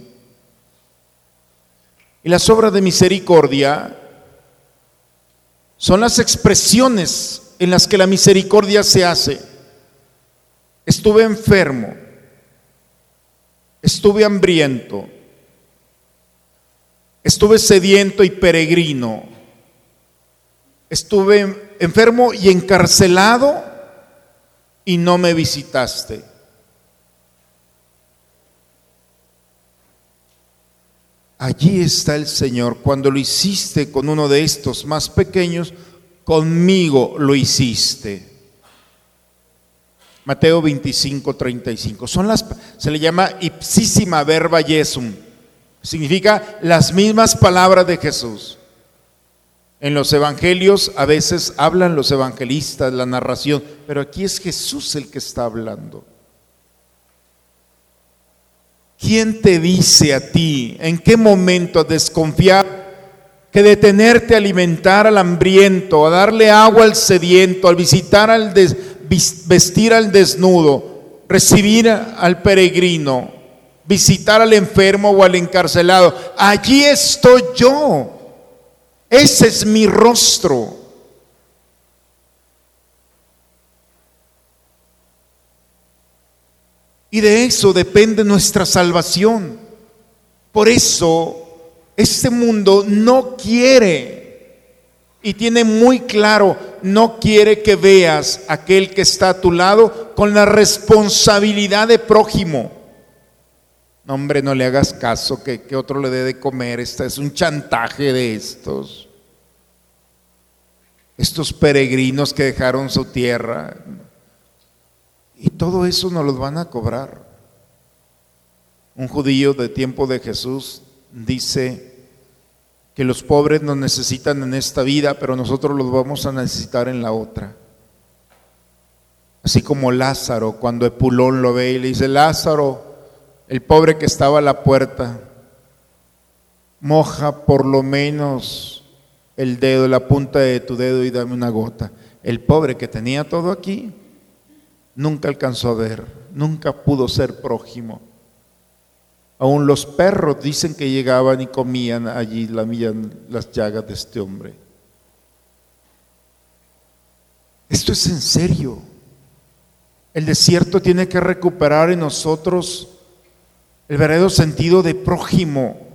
Y las obras de misericordia son las expresiones en las que la misericordia se hace. Estuve enfermo, estuve hambriento, estuve sediento y peregrino, estuve enfermo y encarcelado y no me visitaste. Allí está el Señor. Cuando lo hiciste con uno de estos más pequeños, conmigo lo hiciste. Mateo 25, 35. Son las, se le llama ipsísima verba Jesum. Significa las mismas palabras de Jesús. En los evangelios a veces hablan los evangelistas, la narración, pero aquí es Jesús el que está hablando. ¿Quién te dice a ti en qué momento desconfiar que detenerte a alimentar al hambriento, a darle agua al sediento, al visitar al vestir al desnudo, recibir al peregrino, visitar al enfermo o al encarcelado. Allí estoy yo. Ese es mi rostro. Y de eso depende nuestra salvación. Por eso este mundo no quiere y tiene muy claro, no quiere que veas aquel que está a tu lado con la responsabilidad de prójimo. No, hombre, no le hagas caso que, que otro le dé de comer. Esta es un chantaje de estos. Estos peregrinos que dejaron su tierra. Y todo eso nos los van a cobrar. Un judío de tiempo de Jesús dice que los pobres nos necesitan en esta vida, pero nosotros los vamos a necesitar en la otra. Así como Lázaro, cuando Epulón lo ve y le dice, Lázaro, el pobre que estaba a la puerta, moja por lo menos el dedo, la punta de tu dedo y dame una gota. El pobre que tenía todo aquí, nunca alcanzó a ver, nunca pudo ser prójimo. Aún los perros dicen que llegaban y comían allí, lamían las llagas de este hombre. Esto es en serio. El desierto tiene que recuperar en nosotros el verdadero sentido de prójimo.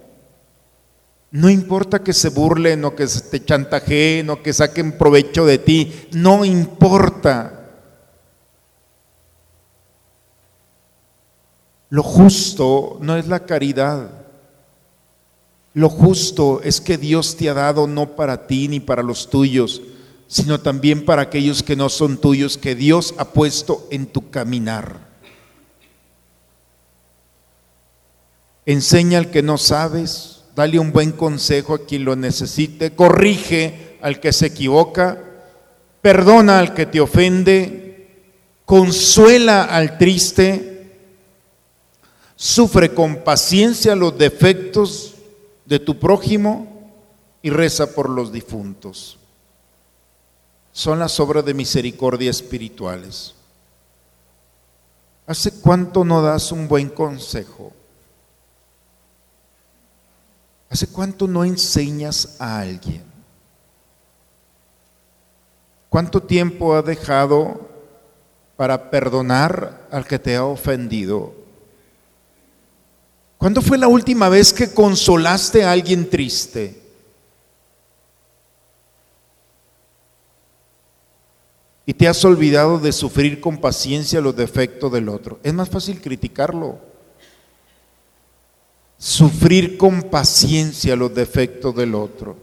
No importa que se burlen o que te chantajeen o que saquen provecho de ti, no importa. Lo justo no es la caridad. Lo justo es que Dios te ha dado no para ti ni para los tuyos, sino también para aquellos que no son tuyos, que Dios ha puesto en tu caminar. Enseña al que no sabes, dale un buen consejo a quien lo necesite, corrige al que se equivoca, perdona al que te ofende, consuela al triste, Sufre con paciencia los defectos de tu prójimo y reza por los difuntos. Son las obras de misericordia espirituales. ¿Hace cuánto no das un buen consejo? ¿Hace cuánto no enseñas a alguien? ¿Cuánto tiempo ha dejado para perdonar al que te ha ofendido? ¿Cuándo fue la última vez que consolaste a alguien triste? Y te has olvidado de sufrir con paciencia los defectos del otro. Es más fácil criticarlo. Sufrir con paciencia los defectos del otro.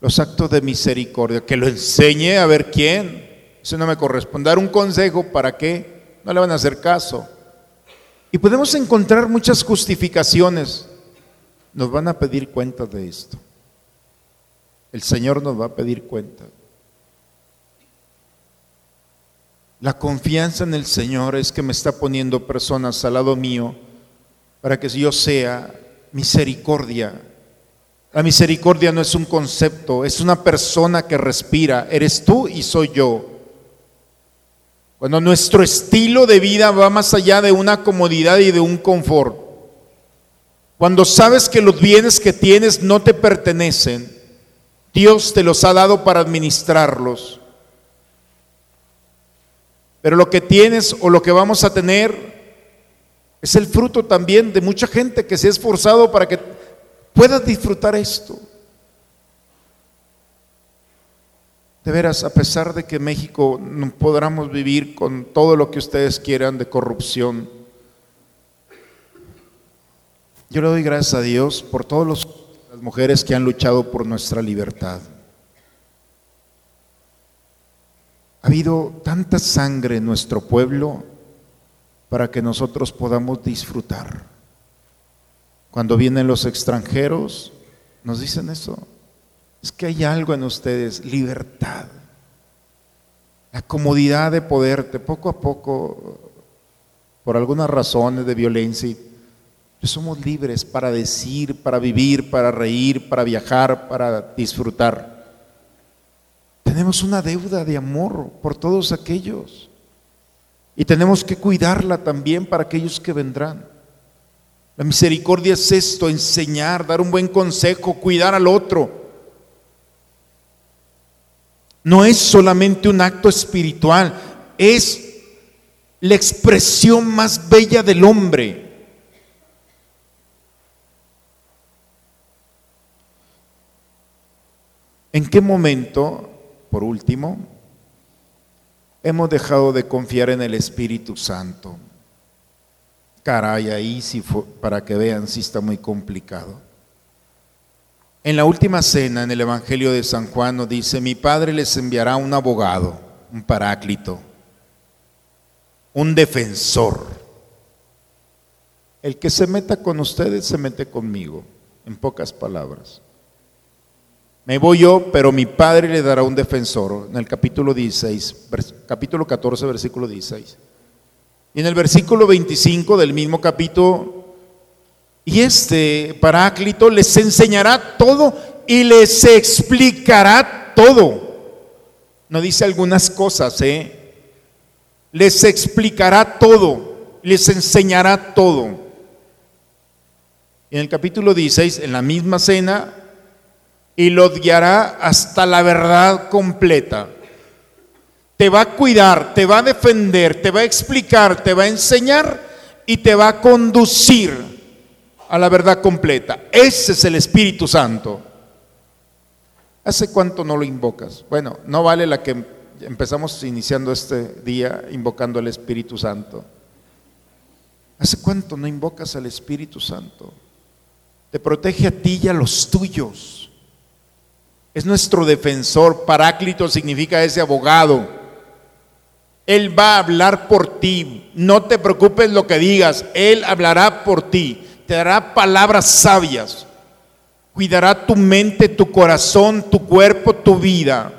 Los actos de misericordia. Que lo enseñe a ver quién. Eso no me corresponde. Dar un consejo para qué. No le van a hacer caso. Y podemos encontrar muchas justificaciones. Nos van a pedir cuenta de esto. El Señor nos va a pedir cuenta. La confianza en el Señor es que me está poniendo personas al lado mío para que yo sea misericordia. La misericordia no es un concepto, es una persona que respira. Eres tú y soy yo. Cuando nuestro estilo de vida va más allá de una comodidad y de un confort. Cuando sabes que los bienes que tienes no te pertenecen, Dios te los ha dado para administrarlos. Pero lo que tienes o lo que vamos a tener es el fruto también de mucha gente que se ha esforzado para que puedas disfrutar esto. De veras, a pesar de que México no podamos vivir con todo lo que ustedes quieran de corrupción, yo le doy gracias a Dios por todas las mujeres que han luchado por nuestra libertad. Ha habido tanta sangre en nuestro pueblo para que nosotros podamos disfrutar. Cuando vienen los extranjeros, nos dicen eso. Es que hay algo en ustedes, libertad. La comodidad de poderte poco a poco, por algunas razones de violencia, pues somos libres para decir, para vivir, para reír, para viajar, para disfrutar. Tenemos una deuda de amor por todos aquellos. Y tenemos que cuidarla también para aquellos que vendrán. La misericordia es esto, enseñar, dar un buen consejo, cuidar al otro. No es solamente un acto espiritual, es la expresión más bella del hombre. ¿En qué momento, por último, hemos dejado de confiar en el Espíritu Santo? Caray, ahí sí para que vean si está muy complicado. En la última cena, en el Evangelio de San Juan, dice, mi Padre les enviará un abogado, un paráclito, un defensor. El que se meta con ustedes se mete conmigo, en pocas palabras. Me voy yo, pero mi Padre le dará un defensor, en el capítulo 16, capítulo 14, versículo 16. Y en el versículo 25 del mismo capítulo, y este paráclito les enseñará todo y les explicará todo. No dice algunas cosas, ¿eh? Les explicará todo, les enseñará todo. En el capítulo 16, en la misma cena, y los guiará hasta la verdad completa te va a cuidar, te va a defender, te va a explicar, te va a enseñar y te va a conducir a la verdad completa. Ese es el Espíritu Santo. ¿Hace cuánto no lo invocas? Bueno, no vale la que empezamos iniciando este día invocando al Espíritu Santo. ¿Hace cuánto no invocas al Espíritu Santo? Te protege a ti y a los tuyos. Es nuestro defensor. Paráclito significa ese abogado él va a hablar por ti. No te preocupes lo que digas. Él hablará por ti. Te dará palabras sabias. Cuidará tu mente, tu corazón, tu cuerpo, tu vida.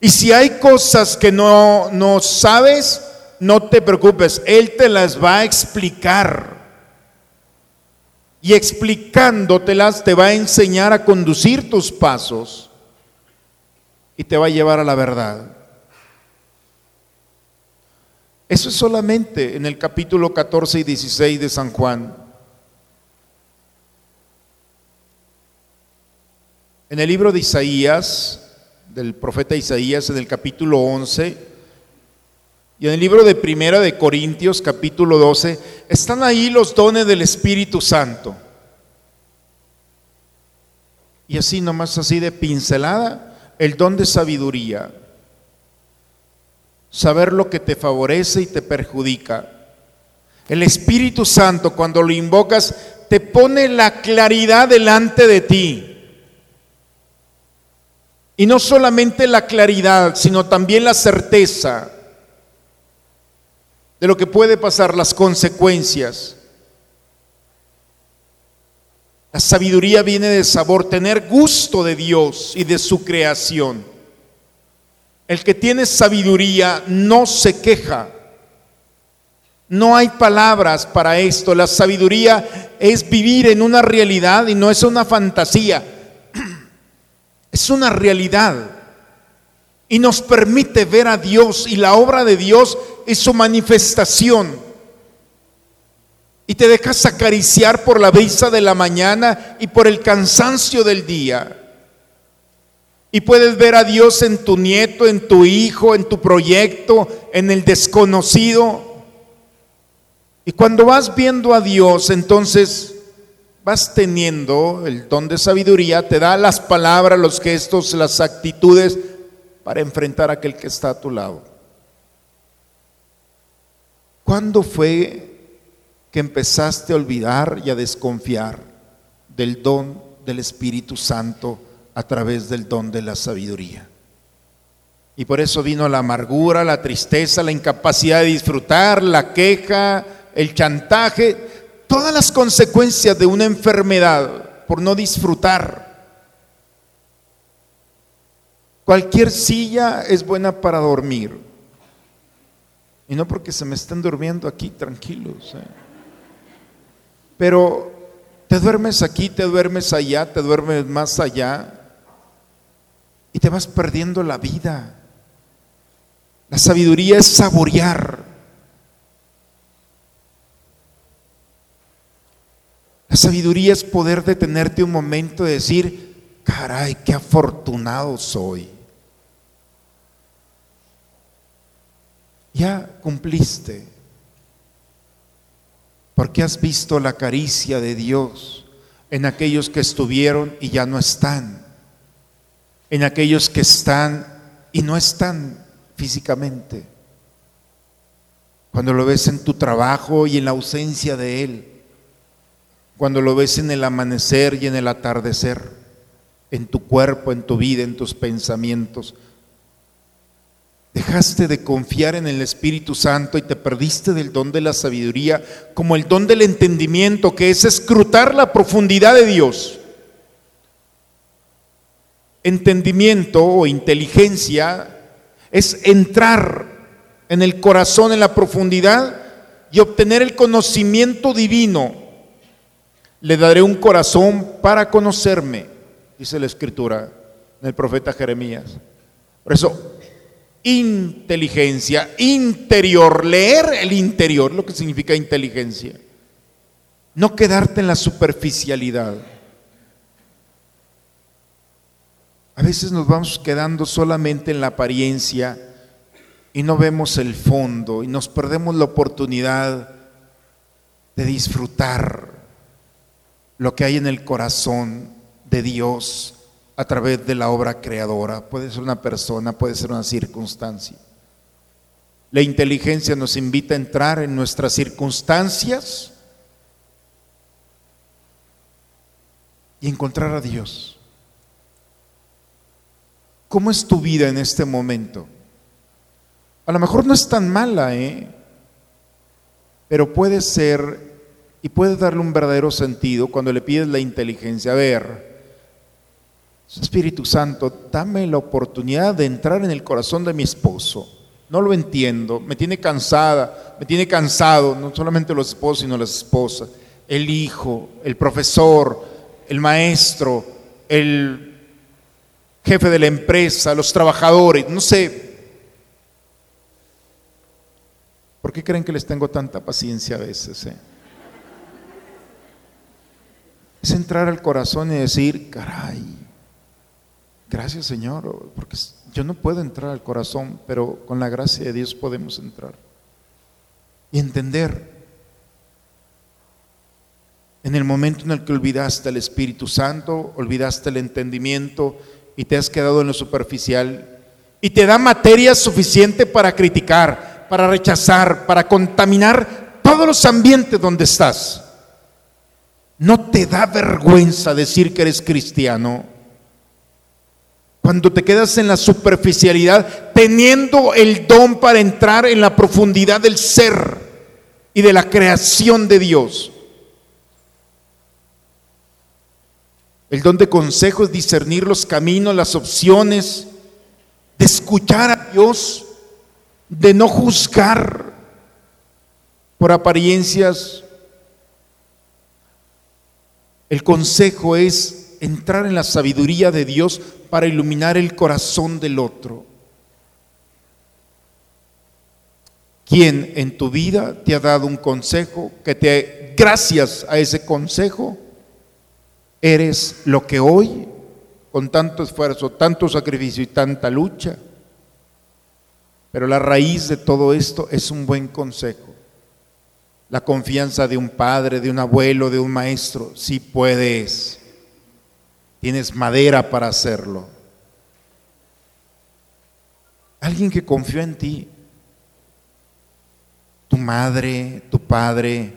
Y si hay cosas que no, no sabes, no te preocupes. Él te las va a explicar. Y explicándotelas te va a enseñar a conducir tus pasos y te va a llevar a la verdad. Eso es solamente en el capítulo 14 y 16 de San Juan. En el libro de Isaías, del profeta Isaías, en el capítulo 11, y en el libro de Primera de Corintios, capítulo 12, están ahí los dones del Espíritu Santo. Y así nomás así de pincelada, el don de sabiduría, saber lo que te favorece y te perjudica. El Espíritu Santo, cuando lo invocas, te pone la claridad delante de ti. Y no solamente la claridad, sino también la certeza de lo que puede pasar, las consecuencias. La sabiduría viene de sabor, tener gusto de Dios y de su creación. El que tiene sabiduría no se queja. No hay palabras para esto. La sabiduría es vivir en una realidad y no es una fantasía. Es una realidad. Y nos permite ver a Dios y la obra de Dios es su manifestación. Y te dejas acariciar por la brisa de la mañana y por el cansancio del día. Y puedes ver a Dios en tu nieto, en tu hijo, en tu proyecto, en el desconocido. Y cuando vas viendo a Dios, entonces vas teniendo el don de sabiduría, te da las palabras, los gestos, las actitudes para enfrentar a aquel que está a tu lado. ¿Cuándo fue que empezaste a olvidar y a desconfiar del don del Espíritu Santo? a través del don de la sabiduría. Y por eso vino la amargura, la tristeza, la incapacidad de disfrutar, la queja, el chantaje, todas las consecuencias de una enfermedad por no disfrutar. Cualquier silla es buena para dormir. Y no porque se me estén durmiendo aquí tranquilos. ¿eh? Pero te duermes aquí, te duermes allá, te duermes más allá y te vas perdiendo la vida. La sabiduría es saborear La sabiduría es poder detenerte un momento y decir, caray, qué afortunado soy. Ya cumpliste, porque has visto la caricia de Dios en aquellos que estuvieron y ya no están, en aquellos que están y no están físicamente. Cuando lo ves en tu trabajo y en la ausencia de Él cuando lo ves en el amanecer y en el atardecer, en tu cuerpo, en tu vida, en tus pensamientos. Dejaste de confiar en el Espíritu Santo y te perdiste del don de la sabiduría como el don del entendimiento, que es escrutar la profundidad de Dios. Entendimiento o inteligencia es entrar en el corazón, en la profundidad y obtener el conocimiento divino le daré un corazón para conocerme, dice la escritura en el profeta Jeremías. Por eso, inteligencia interior, leer el interior, lo que significa inteligencia. No quedarte en la superficialidad. A veces nos vamos quedando solamente en la apariencia y no vemos el fondo y nos perdemos la oportunidad de disfrutar lo que hay en el corazón de Dios a través de la obra creadora. Puede ser una persona, puede ser una circunstancia. La inteligencia nos invita a entrar en nuestras circunstancias y encontrar a Dios. ¿Cómo es tu vida en este momento? A lo mejor no es tan mala, ¿eh? pero puede ser y puedes darle un verdadero sentido cuando le pides la inteligencia. A ver, Espíritu Santo, dame la oportunidad de entrar en el corazón de mi esposo. No lo entiendo, me tiene cansada, me tiene cansado, no solamente los esposos, sino las esposas, el hijo, el profesor, el maestro, el jefe de la empresa, los trabajadores, no sé. ¿Por qué creen que les tengo tanta paciencia a veces? Eh? Es entrar al corazón y decir, caray, gracias Señor, porque yo no puedo entrar al corazón, pero con la gracia de Dios podemos entrar. Y entender, en el momento en el que olvidaste el Espíritu Santo, olvidaste el entendimiento y te has quedado en lo superficial, y te da materia suficiente para criticar, para rechazar, para contaminar todos los ambientes donde estás. ¿No te da vergüenza decir que eres cristiano? Cuando te quedas en la superficialidad, teniendo el don para entrar en la profundidad del ser y de la creación de Dios. El don de consejo es discernir los caminos, las opciones, de escuchar a Dios, de no juzgar por apariencias el consejo es entrar en la sabiduría de Dios para iluminar el corazón del otro. ¿Quién en tu vida te ha dado un consejo que te, gracias a ese consejo, eres lo que hoy, con tanto esfuerzo, tanto sacrificio y tanta lucha, pero la raíz de todo esto es un buen consejo la confianza de un padre, de un abuelo, de un maestro. Si puedes. Tienes madera para hacerlo. Alguien que confió en ti. Tu madre, tu padre,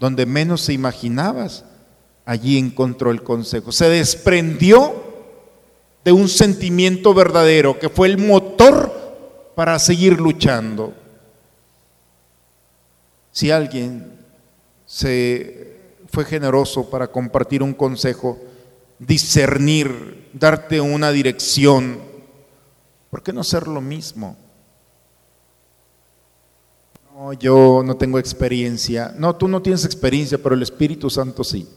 donde menos se imaginabas, allí encontró el consejo. Se desprendió de un sentimiento verdadero que fue el motor para seguir luchando. Si alguien se fue generoso para compartir un consejo, discernir, darte una dirección, ¿por qué no hacer lo mismo? No, yo no tengo experiencia. No, tú no tienes experiencia, pero el Espíritu Santo sí.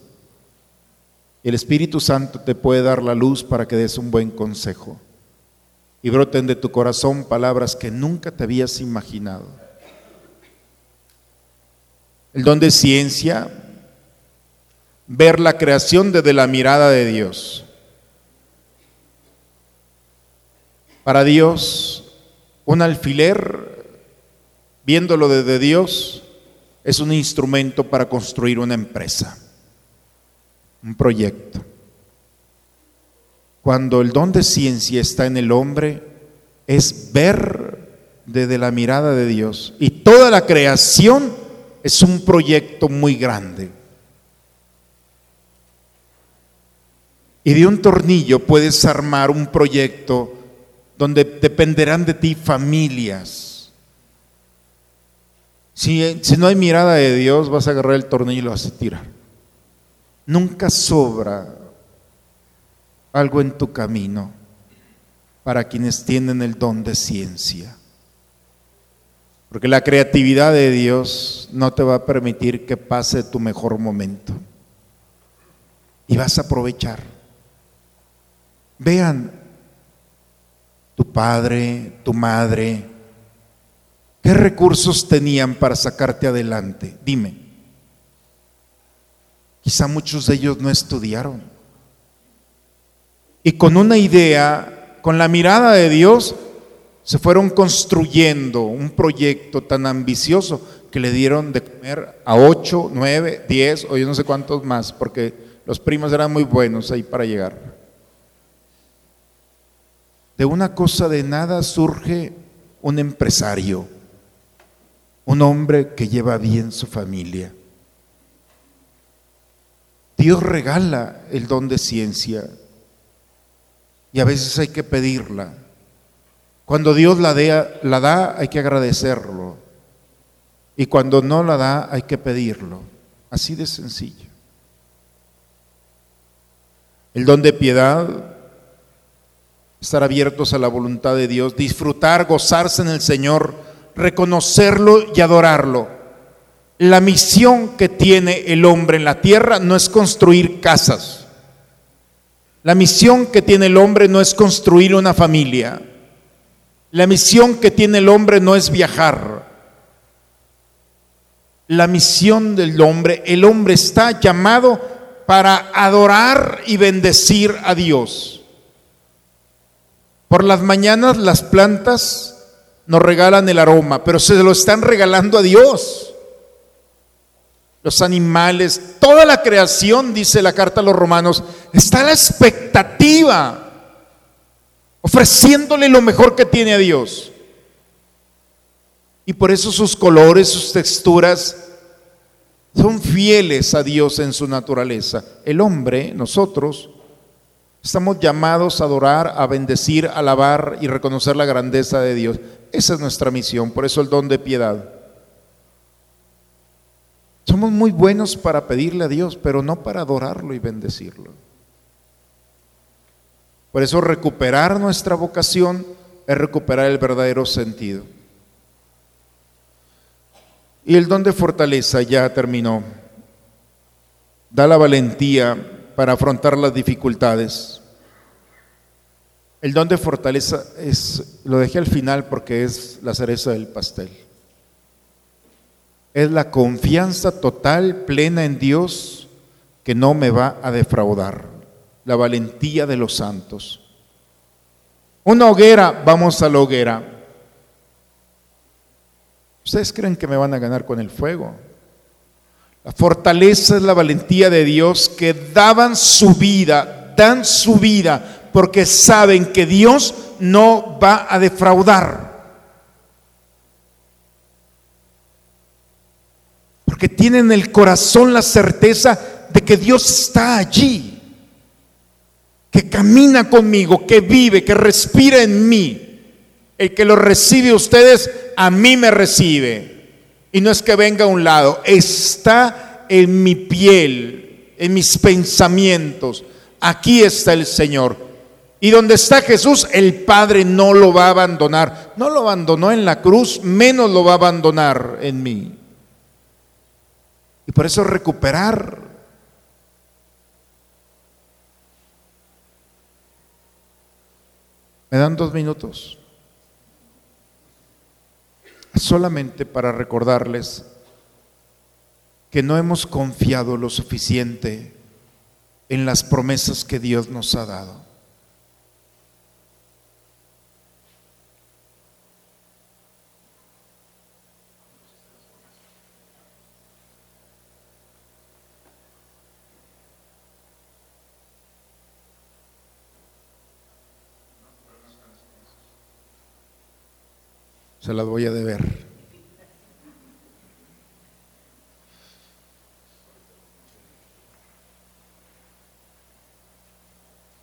El Espíritu Santo te puede dar la luz para que des un buen consejo y broten de tu corazón palabras que nunca te habías imaginado. El don de ciencia ver la creación desde la mirada de Dios. Para Dios, un alfiler, viéndolo desde Dios, es un instrumento para construir una empresa, un proyecto. Cuando el don de ciencia está en el hombre, es ver desde la mirada de Dios. Y toda la creación es un proyecto muy grande. Y de un tornillo puedes armar un proyecto donde dependerán de ti familias. Si, no hay mirada de Dios, vas a agarrar el tornillo y lo vas a tirar. Nunca sobra algo en tu camino para quienes tienen el don de ciencia. Porque la creatividad de Dios no te va a permitir que pase tu mejor momento. Y vas a aprovechar. Vean, tu padre, tu madre, ¿qué recursos tenían para sacarte adelante? Dime. Quizá muchos de ellos no estudiaron. Y con una idea, con la mirada de Dios, se fueron construyendo un proyecto tan ambicioso que le dieron de comer a ocho, nueve, diez o yo no sé cuántos más, porque los primos eran muy buenos ahí para llegar. De una cosa de nada surge un empresario, un hombre que lleva bien su familia. Dios regala el don de ciencia y a veces hay que pedirla. Cuando Dios la, la da, hay que agradecerlo. Y cuando no la da, hay que pedirlo. Así de sencillo. El don de piedad, estar abiertos a la voluntad de Dios, disfrutar, gozarse en el Señor, reconocerlo y adorarlo. La misión que tiene el hombre en la tierra no es construir casas. La misión que tiene el hombre no es construir una familia. La misión que tiene el hombre no es viajar. La misión del hombre, el hombre está llamado para adorar y bendecir a Dios. Por las mañanas las plantas nos regalan el aroma, pero se lo están regalando a Dios. Los animales, toda la creación, dice la carta a los romanos, está a la expectativa ofreciéndole lo mejor que tiene a Dios. Y por eso sus colores, sus texturas son fieles a Dios en su naturaleza. El hombre, nosotros, estamos llamados a adorar, a bendecir, a alabar y reconocer la grandeza de Dios. Esa es nuestra misión, por eso el don de piedad. Somos muy buenos para pedirle a Dios, pero no para adorarlo y bendecirlo. Por eso recuperar nuestra vocación es recuperar el verdadero sentido. Y el don de fortaleza ya terminó. Da la valentía para afrontar las dificultades. El don de fortaleza es, lo dejé al final porque es la cereza del pastel. Es la confianza total, plena en Dios, que no me va a defraudar la valentía de los santos. Una hoguera, vamos a la hoguera. ¿Ustedes creen que me van a ganar con el fuego? La fortaleza es la valentía de Dios que daban su vida, dan su vida, porque saben que Dios no va a defraudar. Porque tienen en el corazón la certeza de que Dios está allí que camina conmigo, que vive, que respira en mí. El que lo recibe ustedes, a mí me recibe. Y no es que venga a un lado, está en mi piel, en mis pensamientos. Aquí está el Señor. Y donde está Jesús, el Padre no lo va a abandonar. No lo abandonó en la cruz, menos lo va a abandonar en mí. Y por eso recuperar ¿Me dan dos minutos? Solamente para recordarles que no hemos confiado lo suficiente en las promesas que Dios nos ha dado. Se las voy a deber.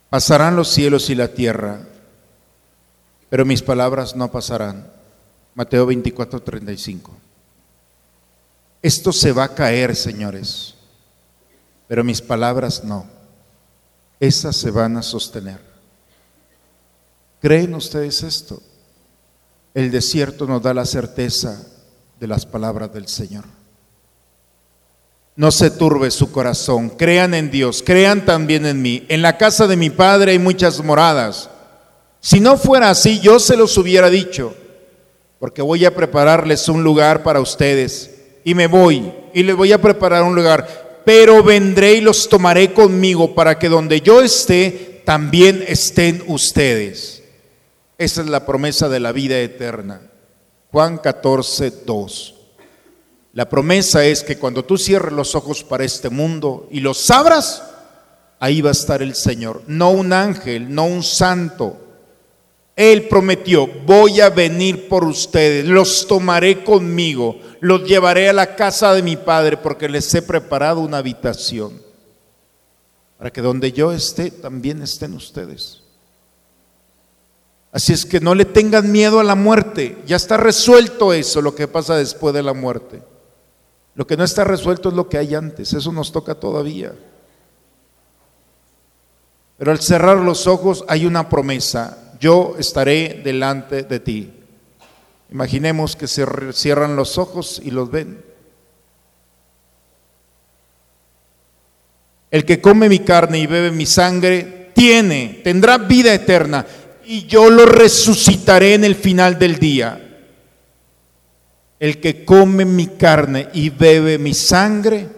Pasarán los cielos y la tierra, pero mis palabras no pasarán. Mateo 24, 35. Esto se va a caer, señores, pero mis palabras no. Esas se van a sostener. ¿Creen ustedes esto? El desierto nos da la certeza de las palabras del Señor. No se turbe su corazón, crean en Dios, crean también en mí. En la casa de mi Padre hay muchas moradas. Si no fuera así, yo se los hubiera dicho, porque voy a prepararles un lugar para ustedes. Y me voy y les voy a preparar un lugar, pero vendré y los tomaré conmigo para que donde yo esté, también estén ustedes. Esa es la promesa de la vida eterna. Juan 14, 2. La promesa es que cuando tú cierres los ojos para este mundo y los abras, ahí va a estar el Señor. No un ángel, no un santo. Él prometió, voy a venir por ustedes, los tomaré conmigo, los llevaré a la casa de mi Padre porque les he preparado una habitación. Para que donde yo esté, también estén ustedes. Así es que no le tengan miedo a la muerte. Ya está resuelto eso, lo que pasa después de la muerte. Lo que no está resuelto es lo que hay antes. Eso nos toca todavía. Pero al cerrar los ojos hay una promesa. Yo estaré delante de ti. Imaginemos que se cierran los ojos y los ven. El que come mi carne y bebe mi sangre tiene, tendrá vida eterna y yo lo resucitaré en el final del día. El que come mi carne y bebe mi sangre,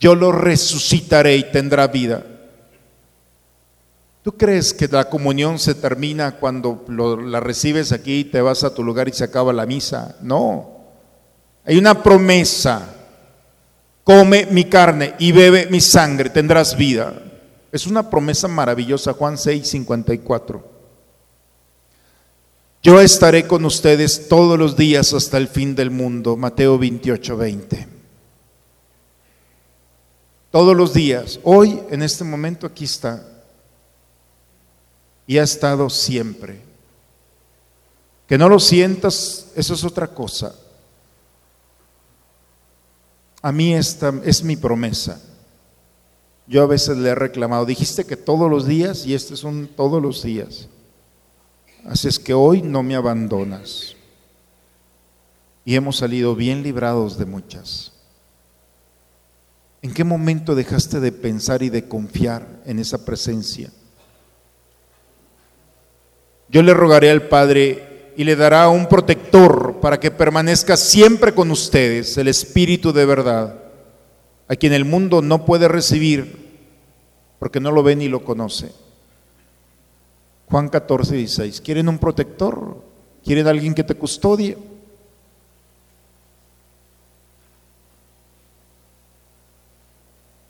yo lo resucitaré y tendrá vida. ¿Tú crees que la comunión se termina cuando la recibes aquí y te vas a tu lugar y se acaba la misa? No. Hay una promesa. Come mi carne y bebe mi sangre, tendrás vida. Es una promesa maravillosa, Juan 6, 54. Yo estaré con ustedes todos los días hasta el fin del mundo. Mateo 28, 20. Todos los días. Hoy, en este momento, aquí está. Y ha estado siempre. Que no lo sientas, eso es otra cosa. A mí esta es mi promesa. Yo a veces le he reclamado, dijiste que todos los días y este son todos los días. Así es que hoy no me abandonas. Y hemos salido bien librados de muchas. ¿En qué momento dejaste de pensar y de confiar en esa presencia? Yo le rogaré al Padre y le dará un protector para que permanezca siempre con ustedes, el Espíritu de verdad, a quien el mundo no puede recibir porque no lo ve ni lo conoce Juan 14, 16. ¿Quieren un protector? ¿Quieren alguien que te custodie?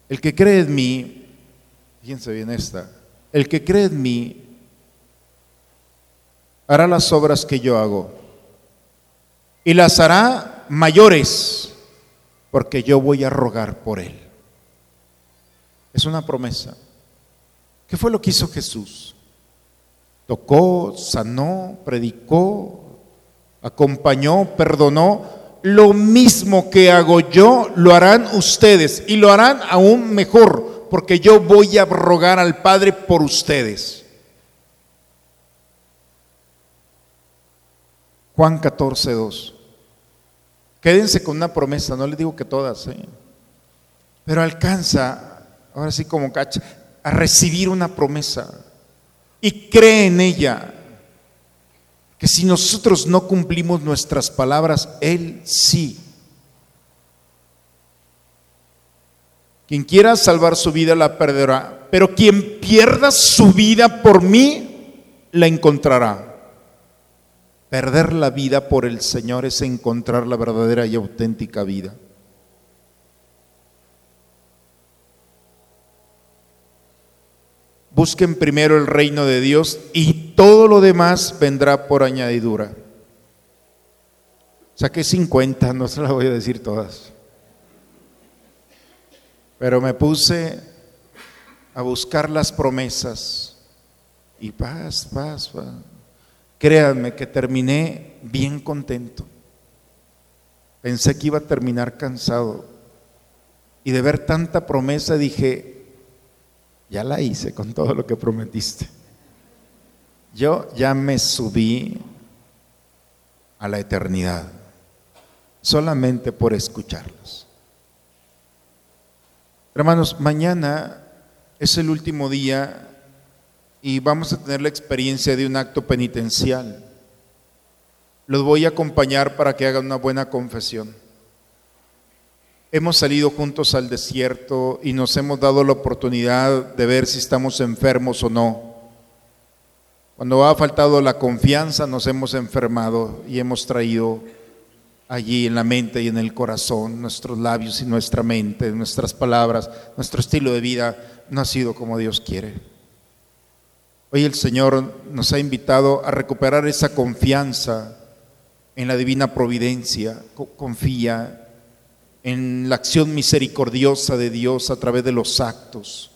El que cree en mí, fíjense bien esta, el que cree en mí hará las obras que yo hago y las hará mayores porque yo voy a rogar por él. Es una promesa. ¿Qué fue lo que hizo Jesús? Tocó, sanó, predicó, acompañó, perdonó. Lo mismo que hago yo, lo harán ustedes y lo harán aún mejor, porque yo voy a rogar al Padre por ustedes. Juan 14, 2. Quédense con una promesa, no les digo que todas, ¿eh? pero alcanza, ahora sí como cacha, a recibir una promesa y cree en ella. Que si nosotros no cumplimos nuestras palabras, Él sí. Quien quiera salvar su vida la perderá, pero quien pierda su vida por mí la encontrará. Perder la vida por el Señor es encontrar la verdadera y auténtica vida. Busquen primero el reino de Dios y todo lo demás vendrá por añadidura. Saqué 50, no se las voy a decir todas. Pero me puse a buscar las promesas y paz, paz, paz. Créanme que terminé bien contento. Pensé que iba a terminar cansado. Y de ver tanta promesa dije, ya la hice con todo lo que prometiste. Yo ya me subí a la eternidad, solamente por escucharlos. Hermanos, mañana es el último día y vamos a tener la experiencia de un acto penitencial. Los voy a acompañar para que hagan una buena confesión. Hemos salido juntos al desierto y nos hemos dado la oportunidad de ver si estamos enfermos o no. Cuando ha faltado la confianza nos hemos enfermado y hemos traído allí en la mente y en el corazón, nuestros labios y nuestra mente, nuestras palabras, nuestro estilo de vida no ha sido como Dios quiere. Hoy el Señor nos ha invitado a recuperar esa confianza en la divina providencia. Confía, en la acción misericordiosa de Dios a través de los actos.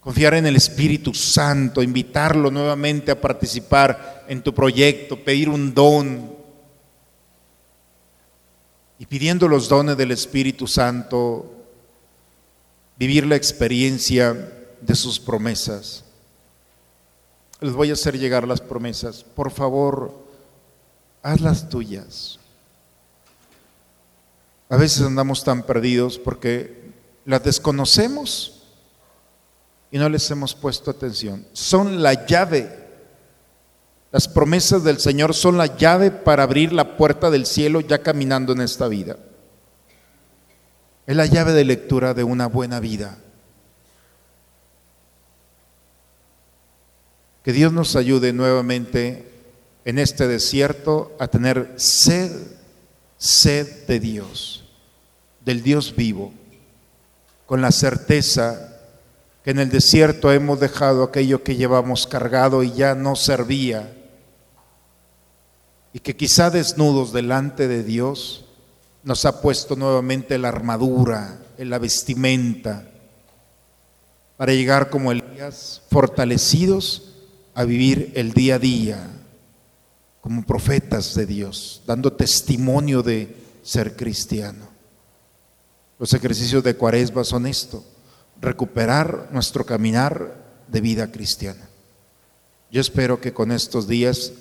Confiar en el Espíritu Santo, invitarlo nuevamente a participar en tu proyecto, pedir un don. Y pidiendo los dones del Espíritu Santo, vivir la experiencia de sus promesas. Les voy a hacer llegar las promesas. Por favor, hazlas tuyas. A veces andamos tan perdidos porque las desconocemos y no les hemos puesto atención. Son la llave. Las promesas del Señor son la llave para abrir la puerta del cielo ya caminando en esta vida. Es la llave de lectura de una buena vida. Que Dios nos ayude nuevamente en este desierto a tener sed, sed de Dios del Dios vivo, con la certeza que en el desierto hemos dejado aquello que llevamos cargado y ya no servía, y que quizá desnudos delante de Dios nos ha puesto nuevamente la armadura, la vestimenta, para llegar como Elías, fortalecidos a vivir el día a día como profetas de Dios, dando testimonio de ser cristiano. Los ejercicios de cuaresma son esto, recuperar nuestro caminar de vida cristiana. Yo espero que con estos días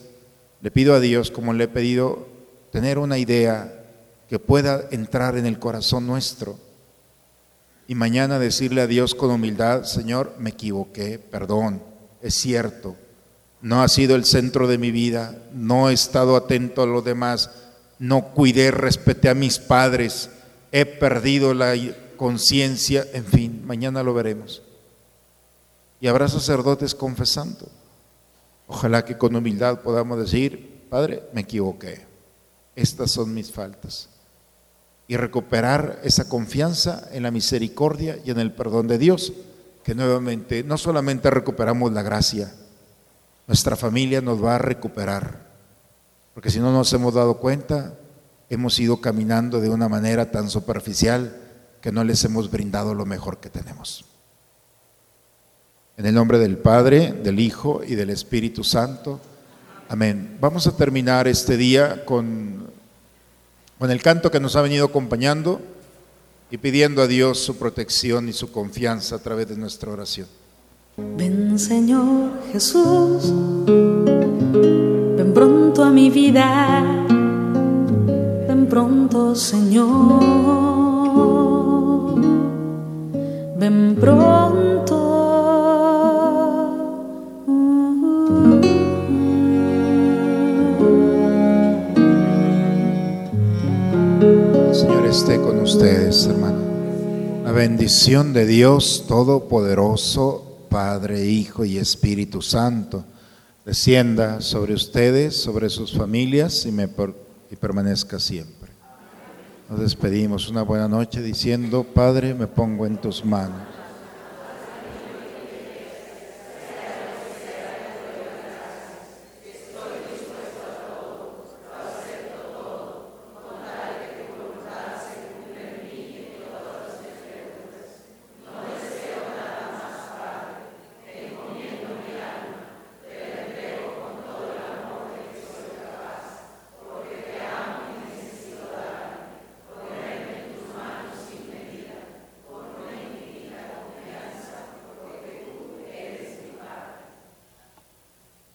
le pido a Dios, como le he pedido, tener una idea que pueda entrar en el corazón nuestro y mañana decirle a Dios con humildad, Señor, me equivoqué, perdón, es cierto, no ha sido el centro de mi vida, no he estado atento a los demás, no cuidé, respeté a mis padres, he perdido la conciencia, en fin, mañana lo veremos. Y habrá sacerdotes confesando. Ojalá que con humildad podamos decir, Padre, me equivoqué, estas son mis faltas. Y recuperar esa confianza en la misericordia y en el perdón de Dios, que nuevamente no solamente recuperamos la gracia, nuestra familia nos va a recuperar, porque si no nos hemos dado cuenta, hemos ido caminando de una manera tan superficial que no les hemos brindado lo mejor que tenemos. En el nombre del Padre, del Hijo y del Espíritu Santo. Amén. Vamos a terminar este día con, con el canto que nos ha venido acompañando y pidiendo a Dios su protección y su confianza a través de nuestra oración. Ven Señor Jesús, ven pronto a mi vida pronto, Señor. Ven pronto. Señor esté con ustedes, hermano. La bendición de Dios Todopoderoso, Padre, Hijo y Espíritu Santo, descienda sobre ustedes, sobre sus familias y, me y permanezca siempre. Nos despedimos una buena noche diciendo, Padre, me pongo en tus manos.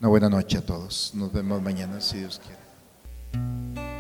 Una buena noche a todos. Nos vemos mañana si Dios quiere.